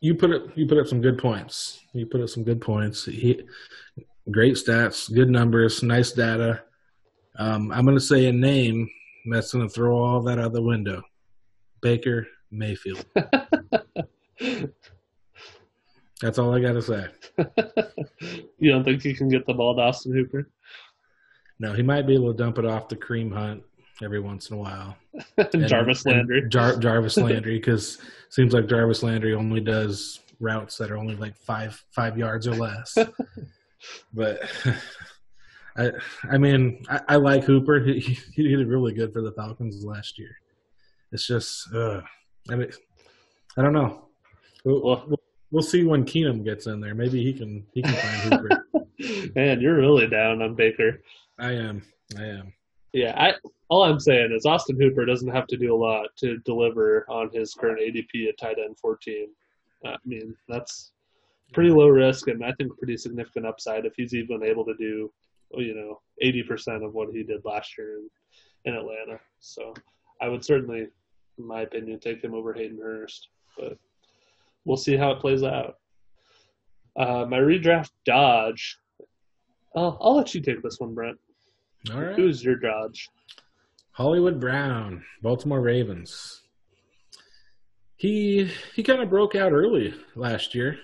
you put it. You put up some good points. You put up some good points. He, great stats, good numbers, nice data. Um, I'm going to say a name that's going to throw all that out the window. Baker Mayfield. That's all I got to say. you don't think you can get the ball to Austin Hooper? No, he might be able to dump it off to Kareem Hunt every once in a while. And Jarvis and Landry. Jar- Jarvis Landry, because seems like Jarvis Landry only does routes that are only like five five yards or less. but I I mean I, I like Hooper. He, he did really good for the Falcons last year. It's just uh, I mean I don't know. We'll, Well- we'll, we'll see when Keenum gets in there. Maybe he can he can find Hooper. Man, you're really down on Baker. I am. I am. Yeah, I all I'm saying is Austin Hooper doesn't have to do a lot to deliver on his current ADP at tight end 14. I mean, that's pretty low risk and I think pretty significant upside if he's even able to do, you know, 80% of what he did last year in, in Atlanta. So I would certainly, in my opinion, take him over Hayden Hurst, but we'll see how it plays out. Uh, my redraft dodge. I'll, I'll let you take this one, Brent. All right. Who's your dodge? Hollywood Brown, Baltimore Ravens. He he kind of broke out early last year.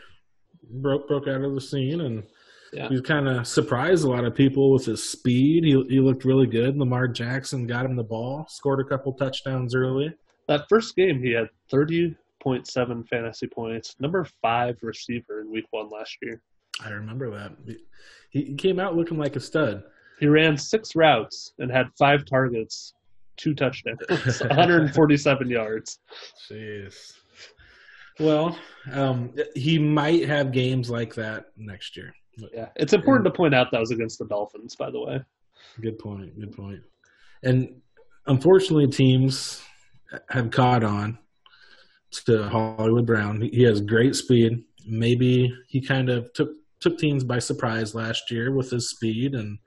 Broke broke out of the scene and Yeah. he kind of surprised a lot of people with his speed. He he looked really good. Lamar Jackson got him the ball, scored a couple touchdowns early. That first game, he had 30.7 fantasy points, number five receiver in week one last year. I remember that. He, he came out looking like a stud. He ran six routes and had five targets, two touchdowns, 147 yards. Jeez. Well, um, he might have games like that next year. Yeah, it's important to point out that was against the Dolphins, by the way. Good point. Good point. And unfortunately, teams have caught on to Hollywood Brown. He has great speed. Maybe he kind of took took teams by surprise last year with his speed, and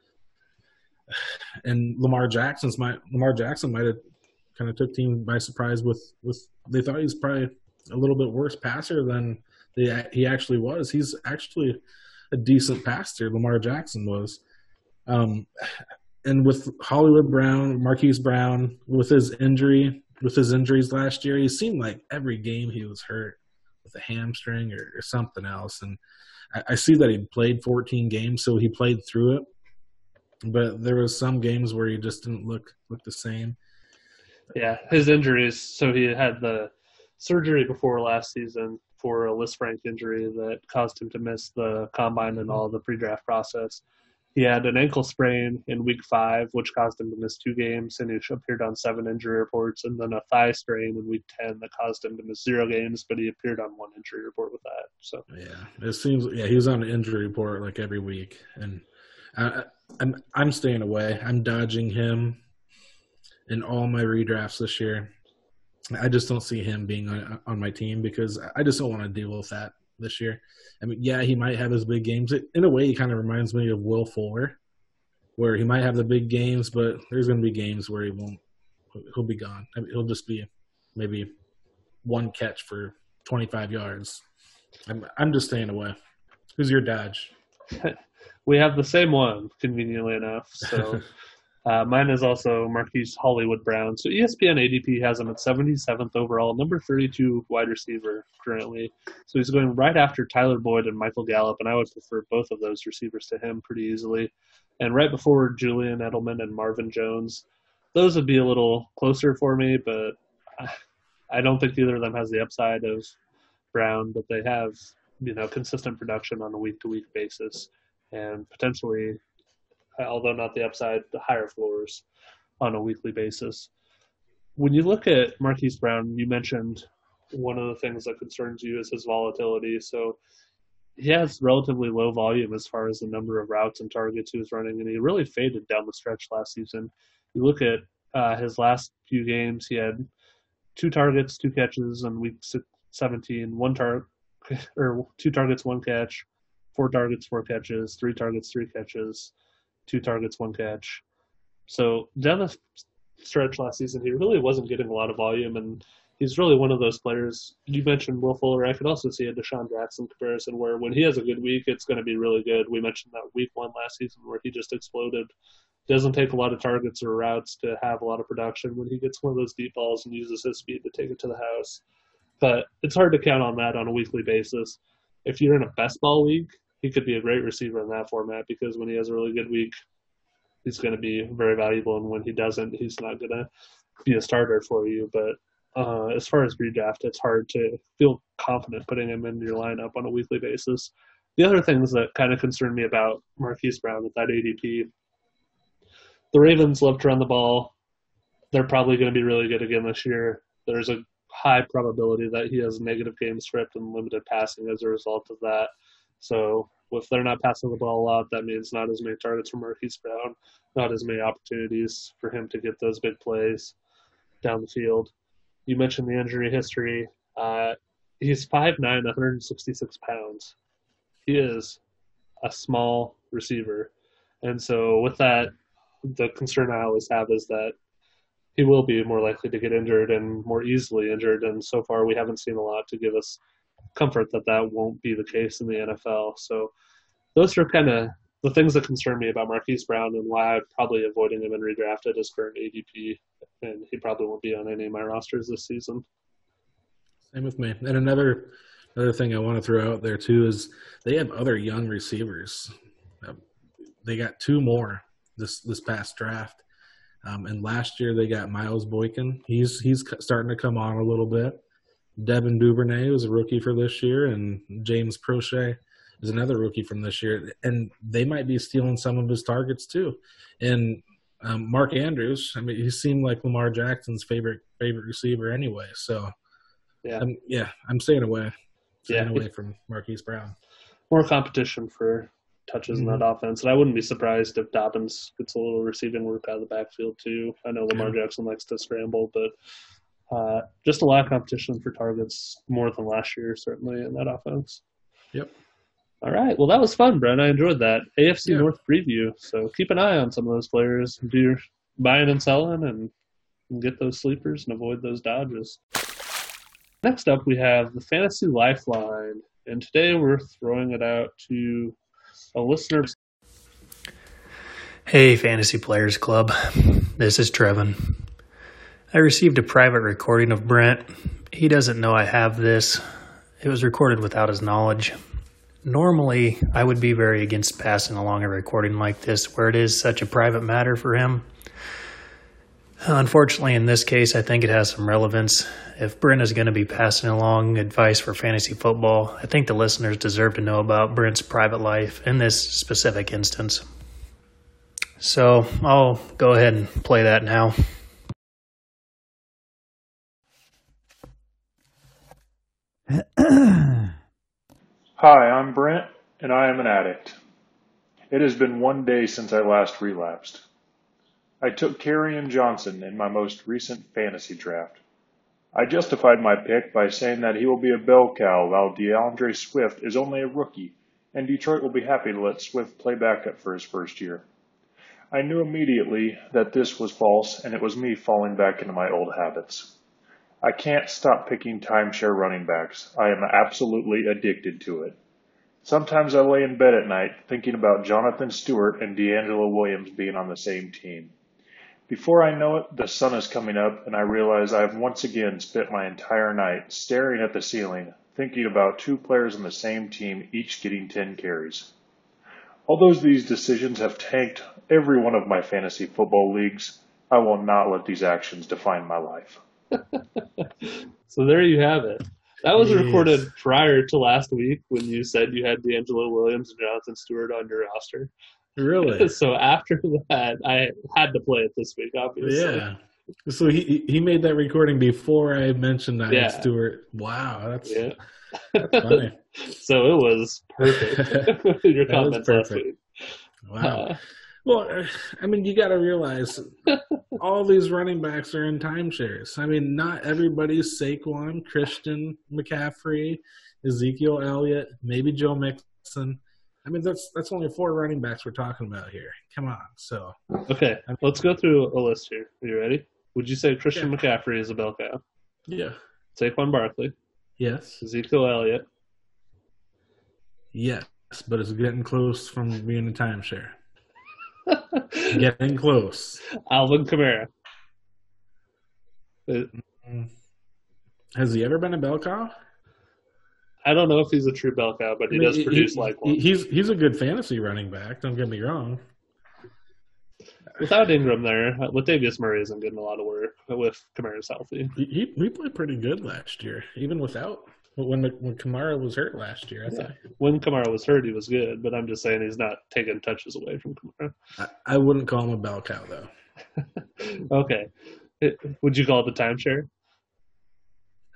and Lamar Jackson's might Lamar Jackson might have kind of took teams by surprise with with they thought he was probably a little bit worse passer than they, he actually was. He's actually a decent passer. Lamar Jackson was. Um, and with Hollywood Brown, Marquise Brown, with his injury, with his injuries last year, he seemed like every game he was hurt with a hamstring or, or something else. And I, I see that he played 14 games, so he played through it. But there was some games where he just didn't look look the same. Yeah, his injuries. So he had the surgery before last season for a Lisfranc injury that caused him to miss the combine and mm-hmm. all the pre-draft process. He had an ankle sprain in week five, which caused him to miss two games, and he appeared on seven injury reports, and then a thigh strain in week 10 that caused him to miss zero games, but he appeared on one injury report with that. So, Yeah, it seems. Yeah, he was on an injury report like every week, and I, I'm I'm staying away. I'm dodging him in all my redrafts this year. I just don't see him being on, on my team because I just don't want to deal with that this year. I mean, yeah, he might have his big games. In a way, he kind of reminds me of Will Fuller, where he might have the big games, but there's going to be games where he won't. He'll be gone. I mean, he'll just be maybe one catch for 25 yards. I'm I'm just staying away. Who's your dodge? we have the same one, conveniently enough. So uh, mine is also Marquise Hollywood Brown. So ESPN ADP has him at 77th overall, number 32 wide receiver currently. So he's going right after Tyler Boyd and Michael Gallup, and I would prefer both of those receivers to him pretty easily. And right before Julian Edelman and Marvin Jones, those would be a little closer for me, but I- I don't think either of them has the upside of Brown, but they have you know consistent production on a week to week basis and potentially, although not the upside, the higher floors on a weekly basis. When you look at Marquise Brown, you mentioned one of the things that concerns you is his volatility. So he has relatively low volume as far as the number of routes and targets he was running, and he really faded down the stretch last season. You look at uh, his last few games, he had two targets, two catches on week 17, one target, or two targets, one catch, four targets, four catches, three targets, three catches, two targets, one catch. So down the stretch last season, he really wasn't getting a lot of volume, and he's really one of those players. You mentioned Will Fuller. I could also see a DeSean Jackson comparison where when he has a good week, it's going to be really good. We mentioned that week one last season where he just exploded. Doesn't take a lot of targets or routes to have a lot of production when he gets one of those deep balls and uses his speed to take it to the house. But it's hard to count on that on a weekly basis. If you're in a best ball league, he could be a great receiver in that format because when he has a really good week, he's going to be very valuable, and when he doesn't, he's not going to be a starter for you. But uh, as far as redraft, it's hard to feel confident putting him in your lineup on a weekly basis. The other things that kind of concern me about Marquise Brown with that ADP, the Ravens love to run the ball. They're probably going to be really good again this year. There's a high probability that he has negative game script and limited passing as a result of that. So if they're not passing the ball a lot, that means not as many targets for Marquise Brown, not as many opportunities for him to get those big plays down the field. You mentioned the injury history. Uh, he's 5'9", 166 pounds. He is a small receiver. And so with that, the concern I always have is that he will be more likely to get injured and more easily injured. And so far, we haven't seen a lot to give us comfort that that won't be the case in the NFL. So those are kind of the things that concern me about Marquise Brown and why I'm probably avoiding him in redraft at his current ADP. And he probably won't be on any of my rosters this season. Same with me. And another another thing I want to throw out there too is they have other young receivers. They got two more this this past draft. Um, and last year they got Miles Boykin. He's he's starting to come on a little bit. Devin Duvernay was a rookie for this year, and James Proche is another rookie from this year. And they might be stealing some of his targets too. And um, Mark Andrews, I mean, he seemed like Lamar Jackson's favorite favorite receiver anyway. So, yeah, I'm, yeah, I'm staying away, staying Yeah. away from Marquise Brown. More competition for touches in that offense. And I wouldn't be surprised if Dobbins gets a little receiving work out of the backfield too. I know Lamar Jackson likes to scramble, but uh, just a lot of competition for targets more than last year, certainly in that offense. Yep. All right. Well, that was fun, Brent. I enjoyed that AFC Yeah. North preview. So keep an eye on some of those players. Do your buying and selling, and, and get those sleepers and avoid those dodges. Next up, we have the Fantasy Lifeline, and today we're throwing it out to a listener. Hey, Fantasy Players Club. This is Trevin. I received a private recording of Brent. He doesn't know I have this. It was recorded without his knowledge. Normally, I would be very against passing along a recording like this where it is such a private matter for him. Unfortunately, in this case, I think it has some relevance. If Brent is going to be passing along advice for fantasy football, I think the listeners deserve to know about Brent's private life in this specific instance. So I'll go ahead and play that now. Hi, I'm Brent, and I am an addict. It has been one day since I last relapsed. I took Kerryon Johnson in my most recent fantasy draft. I justified my pick by saying that he will be a bell cow while D'Andre Swift is only a rookie, and Detroit will be happy to let Swift play backup for his first year. I knew immediately that this was false, and it was me falling back into my old habits. I can't stop picking timeshare running backs. I am absolutely addicted to it. Sometimes I lay in bed at night thinking about Jonathan Stewart and DeAngelo Williams being on the same team. Before I know it, the sun is coming up and I realize I have once again spent my entire night staring at the ceiling, thinking about two players on the same team each getting 10 carries. Although these decisions have tanked every one of my fantasy football leagues, I will not let these actions define my life. So there you have it. That was Yes. recorded prior to last week when you said you had DeAngelo Williams and Jonathan Stewart on your roster. Really? so after that, I had to play it this week, obviously. yeah. So he he made that recording before I mentioned that Yeah. Stewart. Wow, that's Yeah. funny. so it was perfect. your That comments last perfect. week. Wow. Uh, Well, I mean, you got to realize all these running backs are in timeshares. I mean, not everybody's Saquon, Christian, McCaffrey, Ezekiel Elliott, maybe Joe Mixon. I mean, that's that's only four running backs we're talking about here. Come on. So okay, let's go through a list here. Are you ready? Would you say Christian McCaffrey is a bell cow? yeah, Saquon Barkley, yes, Ezekiel Elliott, yes, but it's getting close from being a timeshare. Getting close. Alvin Kamara. Uh, Has he ever been a bell cow? I don't know if he's a true bell cow, but he I mean, does produce he- like one. He's he's a good fantasy running back. Don't get me wrong. without Ingram there, uh, Latavius Murray isn't getting a lot of work with Kamara's healthy. He, he he played pretty good last year, even without when the, when Kamara was hurt last year. I Yeah. thought When Kamara was hurt, he was good, but I'm just saying he's not taking touches away from Kamara. I, I wouldn't call him a bell cow though. Okay. It- would you call it a timeshare?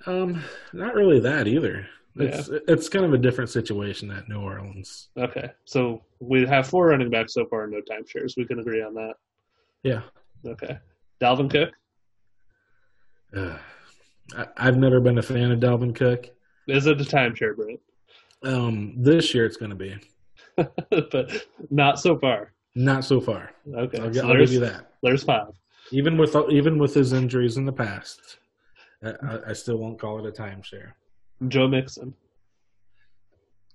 Um, not really that either. It's it's kind of a different situation at New Orleans. Okay. So we have four running backs so far, no timeshares. We can agree on that. Yeah. Okay. Dalvin Cook? Uh, I, I've never been a fan of Dalvin Cook. Is it a timeshare, Brent? Um, this year it's going to be but not so far. not so far. Okay. I'll, so I'll give you that. there's five. Even with even with his injuries in the past, I, I- I still won't call it a timeshare. Joe Mixon.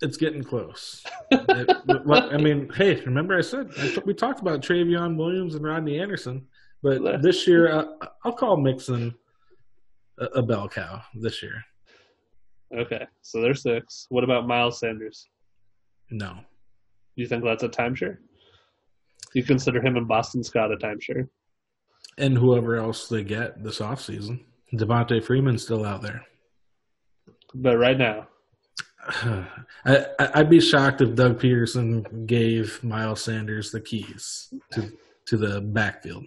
It's getting close. It- I mean, hey, remember I said I we talked about Trayveon Williams and Rodney Anderson, but this year uh, I'll call Mixon a, a bell cow. This year, Okay. So they're six. What about Miles Sanders? no. You think that's a timeshare? You consider him and Boston Scott a timeshare? And whoever else they get this offseason. Devonta Freeman's still out there. But right now, I, I'd be shocked if Doug Pederson gave Miles Sanders the keys to to the backfield.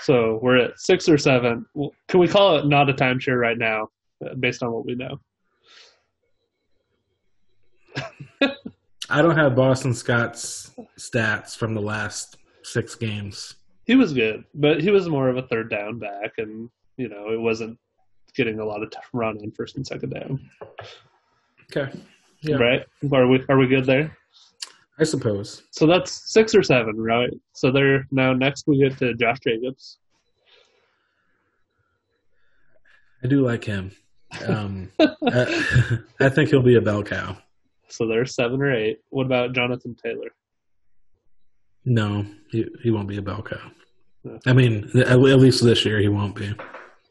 so we're at six or seven. Can we call it not a timeshare right now, based on what we know? I don't have Boston Scott's stats from the last six games. He was good, but he was more of a third down back, and you know it wasn't getting a lot of run on first and second down. Okay. Yeah. Right? Are we are we good there? I suppose. So that's six or seven, right? So there now next we get to Josh Jacobs. I do like him. Um, I, I think he'll be a bell cow. So there's seven or eight. What about Jonathan Taylor? No, he, he won't be a bell cow. No. I mean, at, at least this year he won't be.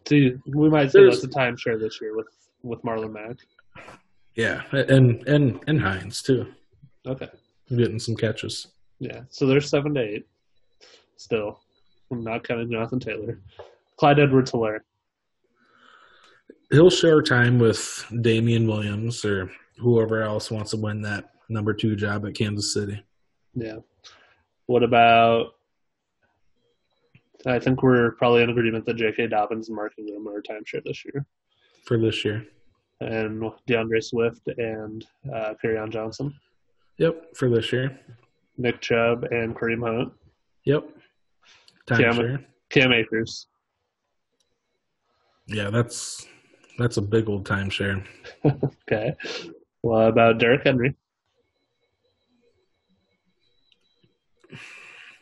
See, we might say There's- that's a timeshare this year with with Marlon Mack. Yeah, and and and Hines too, Okay, I'm getting some catches. yeah. So there's seven to eight. Still, I'm not counting Jonathan Taylor. Clyde Edwards-Helaire. He'll share time with Damien Williams or whoever else wants to win that number two job at Kansas City. Yeah. What about? I think we're probably in agreement that J.K. Dobbins and Mark Ingram are timeshare this year, for this year. and D'Andre Swift and uh, on Johnson, Yep, for this year. Nick Chubb and Kareem Hunt, Yep. Time Yeah, share. Cam Akers. Yeah, that's that's a big old timeshare. Okay. What about Derrick Henry?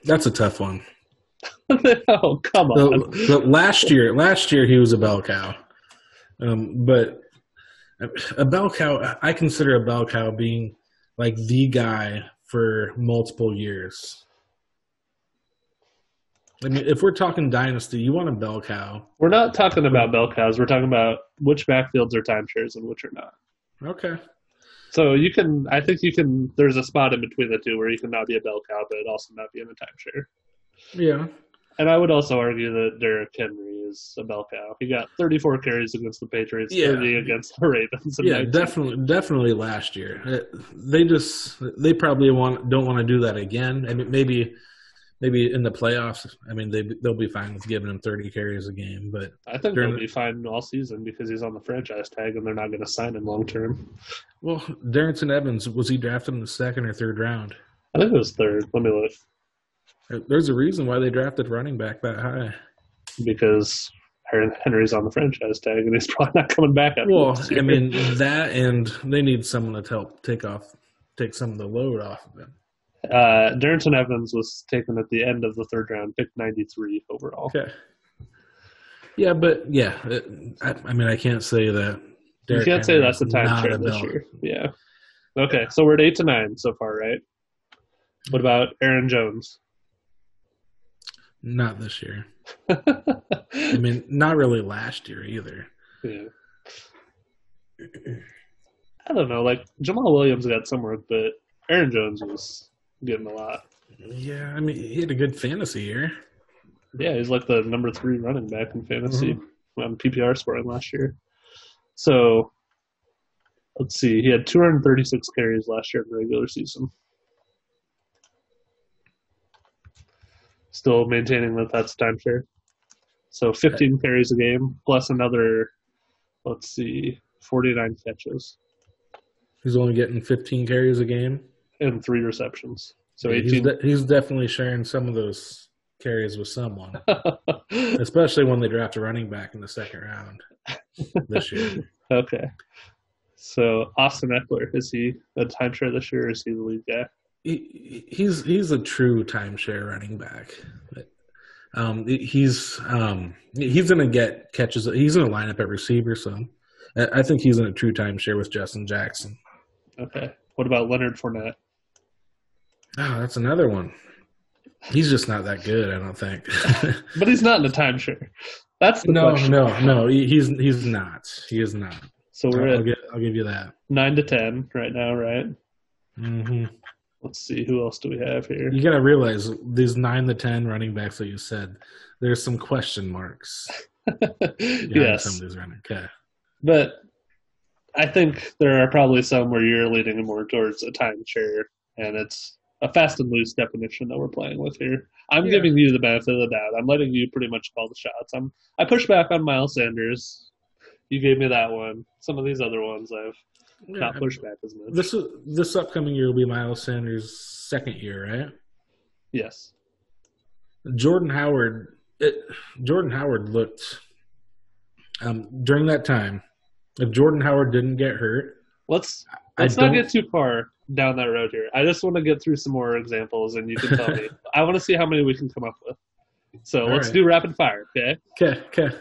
That's a tough one. oh, come on. The, the last year, last year he was a bell cow, um, but a bell cow. I consider a bell cow being like the guy for multiple years. I mean, if we're talking dynasty, you want a bell cow. We're not talking about bell cows. We're talking about which backfields are timeshares and which are not. Okay. So you can, I think you can. There's a spot in between the two where you can not be a bell cow, but also not be in a timeshare. Yeah. And I would also argue that Derrick Henry is a bell cow. He got 34 carries against the Patriots, Yeah. 30 against the Ravens. Yeah, 19 definitely, definitely last year. Uh, They just they probably want don't want to do that again. Mean, maybe maybe in the playoffs. I mean, they they'll be fine with giving him thirty carries a game, but I think During he'll the- be fine all season because he's on the franchise tag and they're not going to sign him long term. well, Darrynton Evans was he drafted in the second or third round? I think it was third. Let me look. There's a reason why they drafted running back that high. because Henry's on the franchise tag and he's probably not coming back Well. I mean that, and they need someone to help take off, take some of the load off of him. Uh, Darrynton Evans was taken at the end of the third round, pick 93 overall. Okay. Yeah, but yeah, it, I, I mean, I can't say that. you can't say that's the time a this year. Yeah. Okay, so we're at eight to nine so far, right? What about Aaron Jones? Not this year. I mean, not really last year either. yeah. I don't know. Like Jamaal Williams got some work, but Aaron Jones was getting a lot. Yeah, I mean, he had a good fantasy year. Yeah, he's like the number three running back in fantasy mm-hmm. on PPR scoring last year. So let's see, he had 236 carries last year in the regular season. Still maintaining that that's timeshare. So 15 carries a game plus another, let's see, 49 catches He's only getting 15 carries a game. And three receptions. So Yeah, 18. he's, de- he's definitely sharing some of those carries with someone, especially when they draft a running back in the second round this year. okay. So Austin Ekeler, is he a timeshare this year or is he the lead guy? He, he's he's a true timeshare running back. Um, he's um, he's gonna get catches. He's gonna line up at receiver. So I I think he's in a true timeshare with Justin Jackson. Okay. What about Leonard Fournette? Oh, that's another one. He's just not that good. I don't think. But he's not in a timeshare. That's the no, question. no, no. He's he's not. He is not. So we're I'll, at get, I'll give you that. nine to ten right now, right? hmm Let's see who else do we have here. You got to realize these nine to ten running backs that you said. There's some question marks. yes, some of these running. Okay. but I think there are probably some where you're leaning more towards a timeshare, and it's a fast and loose definition that we're playing with here. I'm Yeah. giving you the benefit of the doubt. I'm letting you pretty much call the shots. I'm I push back on Miles Sanders. You gave me that one. Some of these other ones I've not pushed back as much. This is this upcoming year will be Miles Sanders' second year, right? yes. Jordan Howard. It, Jordan Howard looked um, during that time. If Jordan Howard didn't get hurt, Let's let's not don't- get too far down that road here. I just want to get through some more examples, and you can tell me. I want to see how many we can come up with. So All let's right. do rapid fire, okay? okay, okay.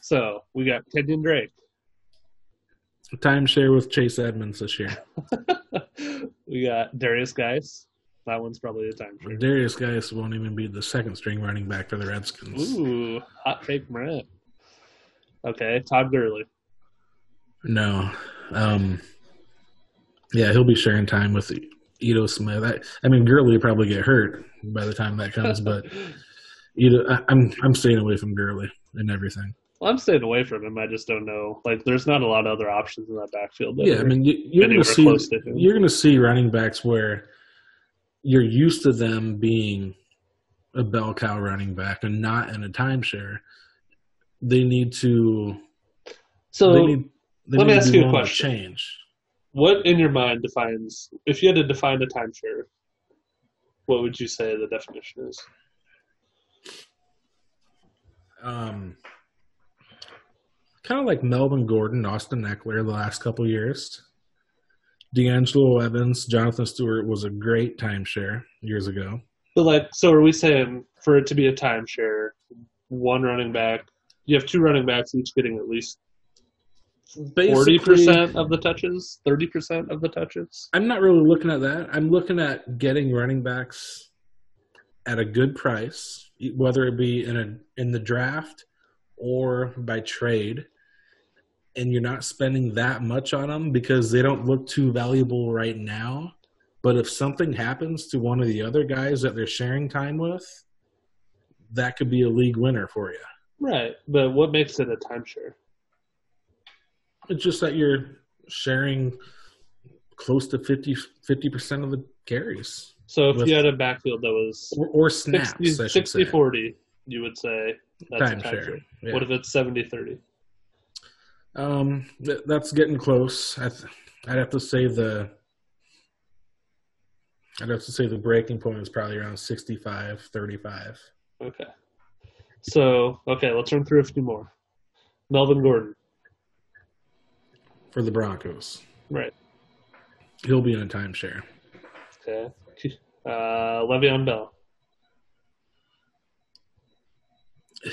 So we got Kenyon Drake, Timeshare with Chase Edmonds this year. we got Derrius Guice. That one's probably a time for. Derrius Guice won't even be the second string running back for the Redskins. Ooh, hot take, Brent. Okay, Todd Gurley. No. Um, yeah, he'll be sharing time with Ito Smith. I, I mean, Gurley probably get hurt by the time that comes, but Ito, I, I'm I'm staying away from Gurley and everything. Well, I'm staying away from him. I just don't know. Like, there's not a lot of other options in that backfield. that Yeah, I mean, you, you're going to see close to him. you're going to see running backs where you're used to them being a bell cow running back and not in a timeshare. They need to. so they need. They let me ask you a question. Change. What in your mind defines if you had to define a timeshare? What would you say the definition is? Um, kind of like Melvin Gordon, Austin Ekeler, the last couple years. D'Angelo Evans, Jonathan Stewart was a great timeshare years ago. But like, so are we saying for it to be a timeshare, one running back, you have two running backs each getting at least forty percent of the touches, thirty percent of the touches? I'm not really looking at that. I'm looking at getting running backs at a good price, whether it be in a in the draft or by trade, and you're not spending that much on them because they don't look too valuable right now. But if something happens to one of the other guys that they're sharing time with, that could be a league winner for you. Right, but what makes it a timeshare? It's just that you're sharing close to 50 percent of the carries So if With- you had a backfield that was or, or snaps. 60, I should 60 say. 40, you would say that's a Timeshare, timeshare. yeah. What if it's 70 30? Um, th- that's getting close. I th- I'd have to say the. I'd have to say the breaking point is probably around 65, 35. Okay. So, okay, let's run through a few more. Melvin Gordon. For the Broncos. Right. He'll be in a timeshare. Okay. Uh, Le'Veon Bell.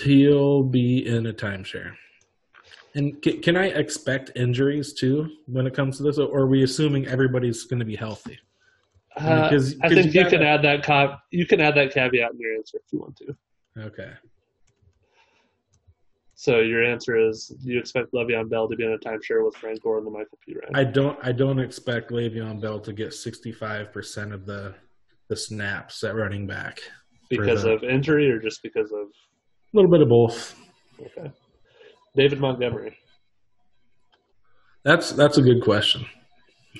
He'll be in a timeshare. And can, can I expect injuries too when it comes to this, or are we assuming everybody's going to be healthy? Uh, Because- I think you you can add that you can add that caveat in your answer if you want to. Okay. So your answer is you expect Le'Veon Bell to be in a timeshare with Frank Gore and La'Mical Perine. I don't. I don't expect Le'Veon Bell to get 65 percent of the the snaps at running back. Because the- of injury or just because of a little bit of both. okay. David Montgomery. That's that's a good question.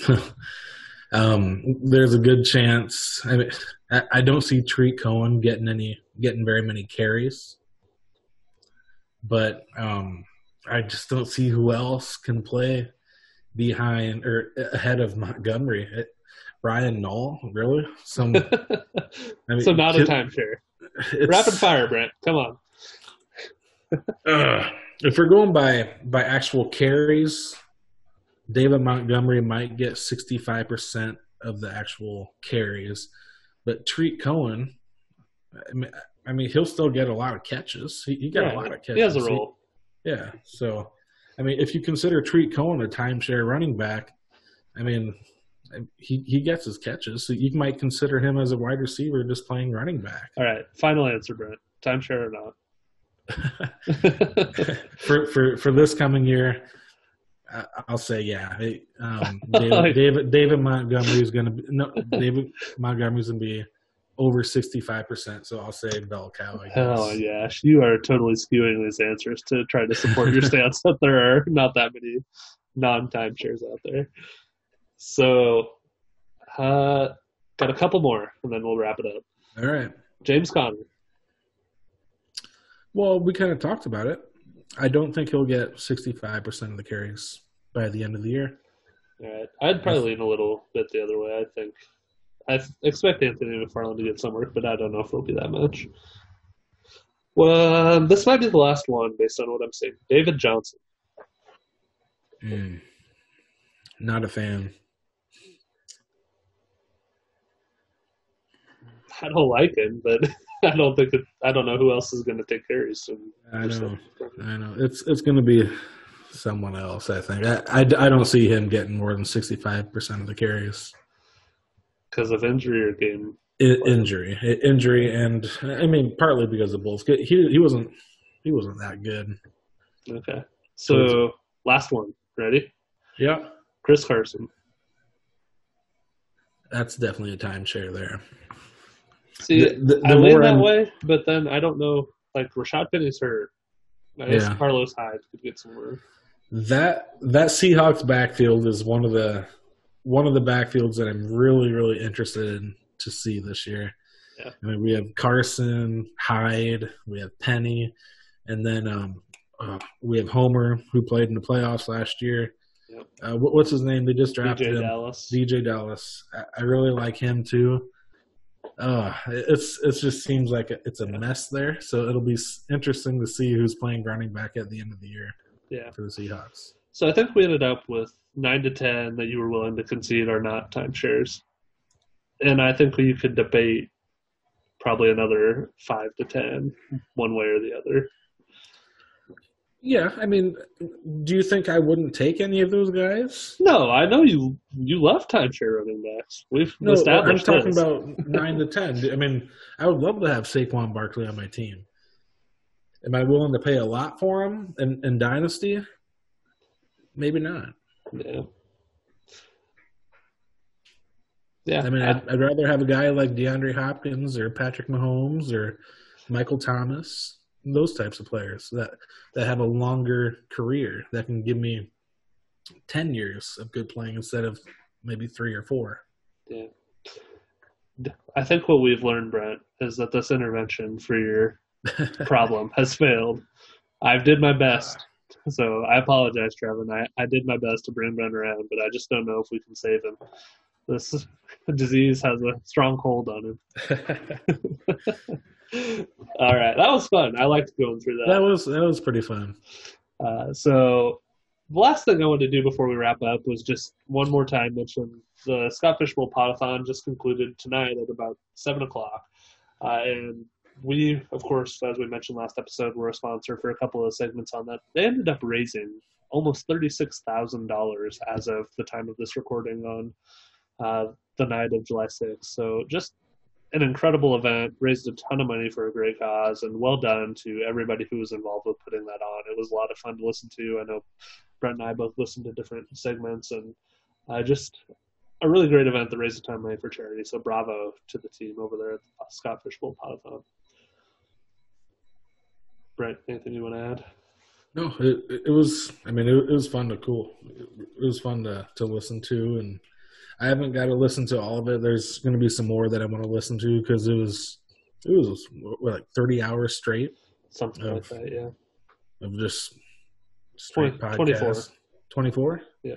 um, there's a good chance. I mean, I, I don't see Tarik Cohen getting any getting very many carries, but um, I just don't see who else can play behind or ahead of Montgomery. It, Ryan Nall, really? Some. I mean, so not a timeshare. Rapid fire, Brent. Come on. Ugh. if we're going by by actual carries, David Montgomery might get sixty five percent of the actual carries, but Tarik Cohen, I mean, I mean, he'll still get a lot of catches. He, he got Yeah, a lot of catches. He has a role. yeah. So, I mean, if you consider Tarik Cohen a timeshare running back, I mean, he he gets his catches. So you might consider him as a wide receiver just playing running back. All right. Final answer, Brent. Timeshare or not? for for for this coming year, I'll say yeah. Um, David, David David Montgomery is going to be no David Montgomery is going to be over sixty five percent. So I'll say bell cow. I guess. Oh yeah, you are totally skewing these answers to try to support your stance that there are not that many non-timeshares out there. So, uh, got a couple more, and then we'll wrap it up. All right. James Conner. Well, we kind of talked about it. I don't think he'll get sixty five percent of the carries by the end of the year. All right, I'd probably lean a little bit the other way. I think I expect Anthony McFarland to get some work, but I don't know if it'll be that much. Well, this might be the last one based on what I'm seeing. David Johnson. Mm. Not a fan. I don't like him, but I don't think that I don't know who else is going to take carries. So I know. I know. It's it's going to be someone else. I think. I, I, I don't see him getting more than sixty five percent of the carries. Because of injury or game. I, injury, I- injury, and I mean partly because of both. He he wasn't he wasn't that good. Okay, so last one. Ready? Yeah, Chris Carson. that's definitely a timeshare there. See, The- the- I lean that I'm- way, but then I don't know. Like Rashaad Penny's hurt. I guess Yeah. Carlos Hyde could get some work. That that Seahawks backfield is one of the one of the backfields that I'm really really interested in to see this year. Yeah. I mean, we have Carson, Hyde, we have Penny, and then um, uh, we have Homer who played in the playoffs last year. Yep. Uh, what, what's his name? They just drafted DeeJay him. Dallas. DeeJay Dallas. I, I really like him too. Uh, it's it just seems like it's a mess there. So it'll be interesting to see who's playing running back at the end of the year Yeah. for the Seahawks. So I think we ended up with nine to ten that you were willing to concede are not timeshares, and I think we could debate probably another five to ten, one way or the other. Yeah, I mean, do you think I wouldn't take any of those guys? No, I know you you love timeshare running backs. We've No, I'm established talking this. about nine to ten. I mean, I would love to have Saquon Barkley on my team. Am I willing to pay a lot for him in, in Dynasty? Maybe not. Yeah. Yeah. I mean, I'd, I'd rather have a guy like DeAndre Hopkins or Patrick Mahomes or Michael Thomas, those types of players that that have a longer career that can give me ten years of good playing instead of maybe three or four. Yeah. I think what we've learned, Brent, is that this intervention for your problem has failed. I've did my best. So I apologize, Trevor. I, I did my best to bring Ben around, but I just don't know if we can save him. This disease has a strong hold on him. All right. That was fun. I liked going through that That was that was pretty fun. Uh, so the last thing I wanted to do before we wrap up was just one more time mention the Scott Fishbowl Podathon just concluded tonight at about seven o'clock, uh, and we, of course, as we mentioned last episode, were a sponsor for a couple of segments on that. They ended up raising almost thirty-six thousand dollars as of the time of this recording on uh, the night of July sixth. So just an incredible event, raised a ton of money for a great cause, and well done to everybody who was involved with putting that on. It was a lot of fun to listen to. I know Brent and I both listened to different segments, and uh, just a really great event that raised a ton of money for charity. So bravo to the team over there at the Scott Fishbowl Podathon. Brent, anything you want to add? No, it, it was. I mean, it, it was fun to cool. It was fun to to listen to, and I haven't got to listen to all of it. There's going to be some more that I want to listen to because it was it was what, like 30 hours straight Something Oh. like that, yeah. of just straight 20 24. 24. Yeah.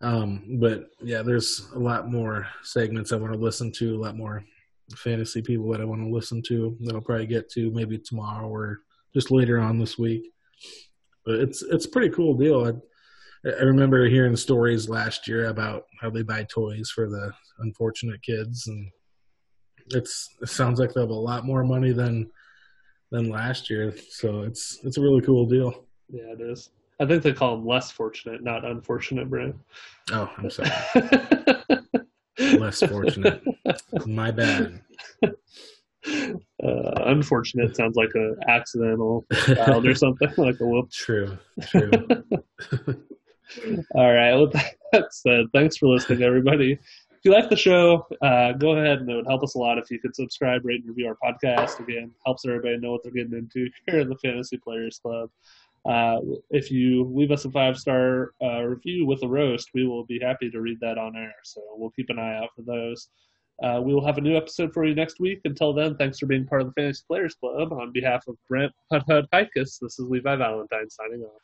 Um, but yeah, there's a lot more segments I want to listen to, a lot more fantasy people that I want to listen to that I'll probably get to maybe tomorrow or just later on this week. But it's it's a pretty cool deal. I, I remember hearing stories last year about how they buy toys for the unfortunate kids, and it's it sounds like they have a lot more money than than last year. So it's it's a really cool deal. Yeah, it is. I think they call them less fortunate, not unfortunate, Brent. Oh, I'm sorry. Less fortunate. My bad. uh, unfortunate sounds like an accidental child or something, like a whoop. True. True. All right. With that said, thanks for listening, everybody. If you like the show, uh, go ahead and it would help us a lot if you could subscribe, rate, and review our podcast. Again, helps everybody know what they're getting into here in the Fantasy Players Club. Uh, if you leave us a five star uh, review with a roast, we will be happy to read that on air. So we'll keep an eye out for those. Uh, we will have a new episode for you next week. Until then, thanks for being part of the Fantasy Players Club. On behalf of Brent Hud Hud this is Levi Valentine signing off.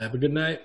Have a good night.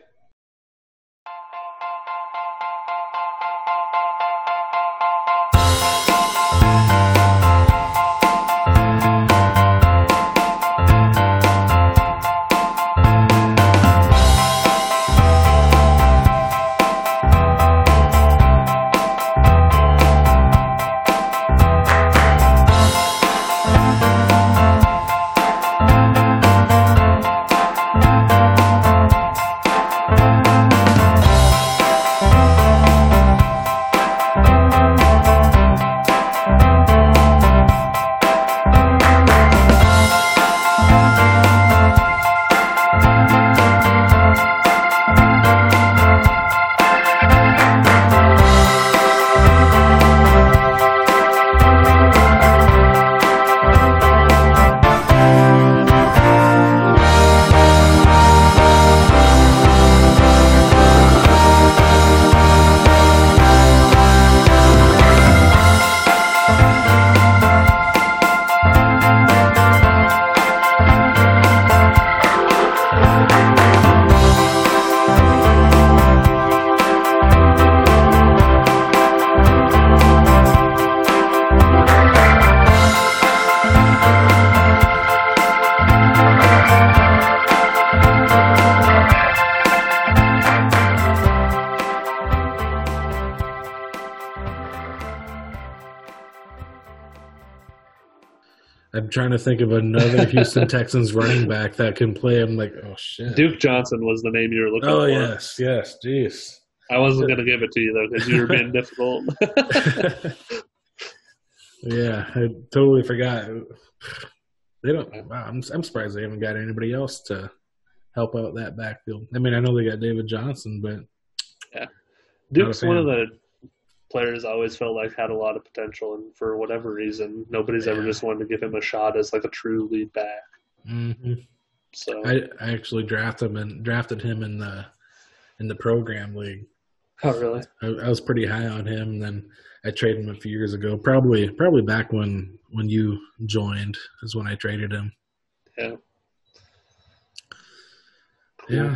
Trying to think of another Houston Texans running back that can play. I'm like, oh shit. Duke Johnson was the name you were looking Oh for. Oh yes, yes. Jeez. I wasn't going to give it to you though because you were being difficult. yeah, I totally forgot. They don't. Wow, I'm I'm surprised they haven't got anybody else to help out that backfield. I mean, I know they got David Johnson, but yeah, Duke's one of the players I always felt like had a lot of potential, and for whatever reason, nobody's ever just wanted to give him a shot as like a true lead back. mhm. So I I actually drafted him and drafted him in the in the program league. oh really? I, I was pretty high on him, and then I traded him a few years ago. Probably probably back when when you joined is when I traded him. Yeah. Yeah.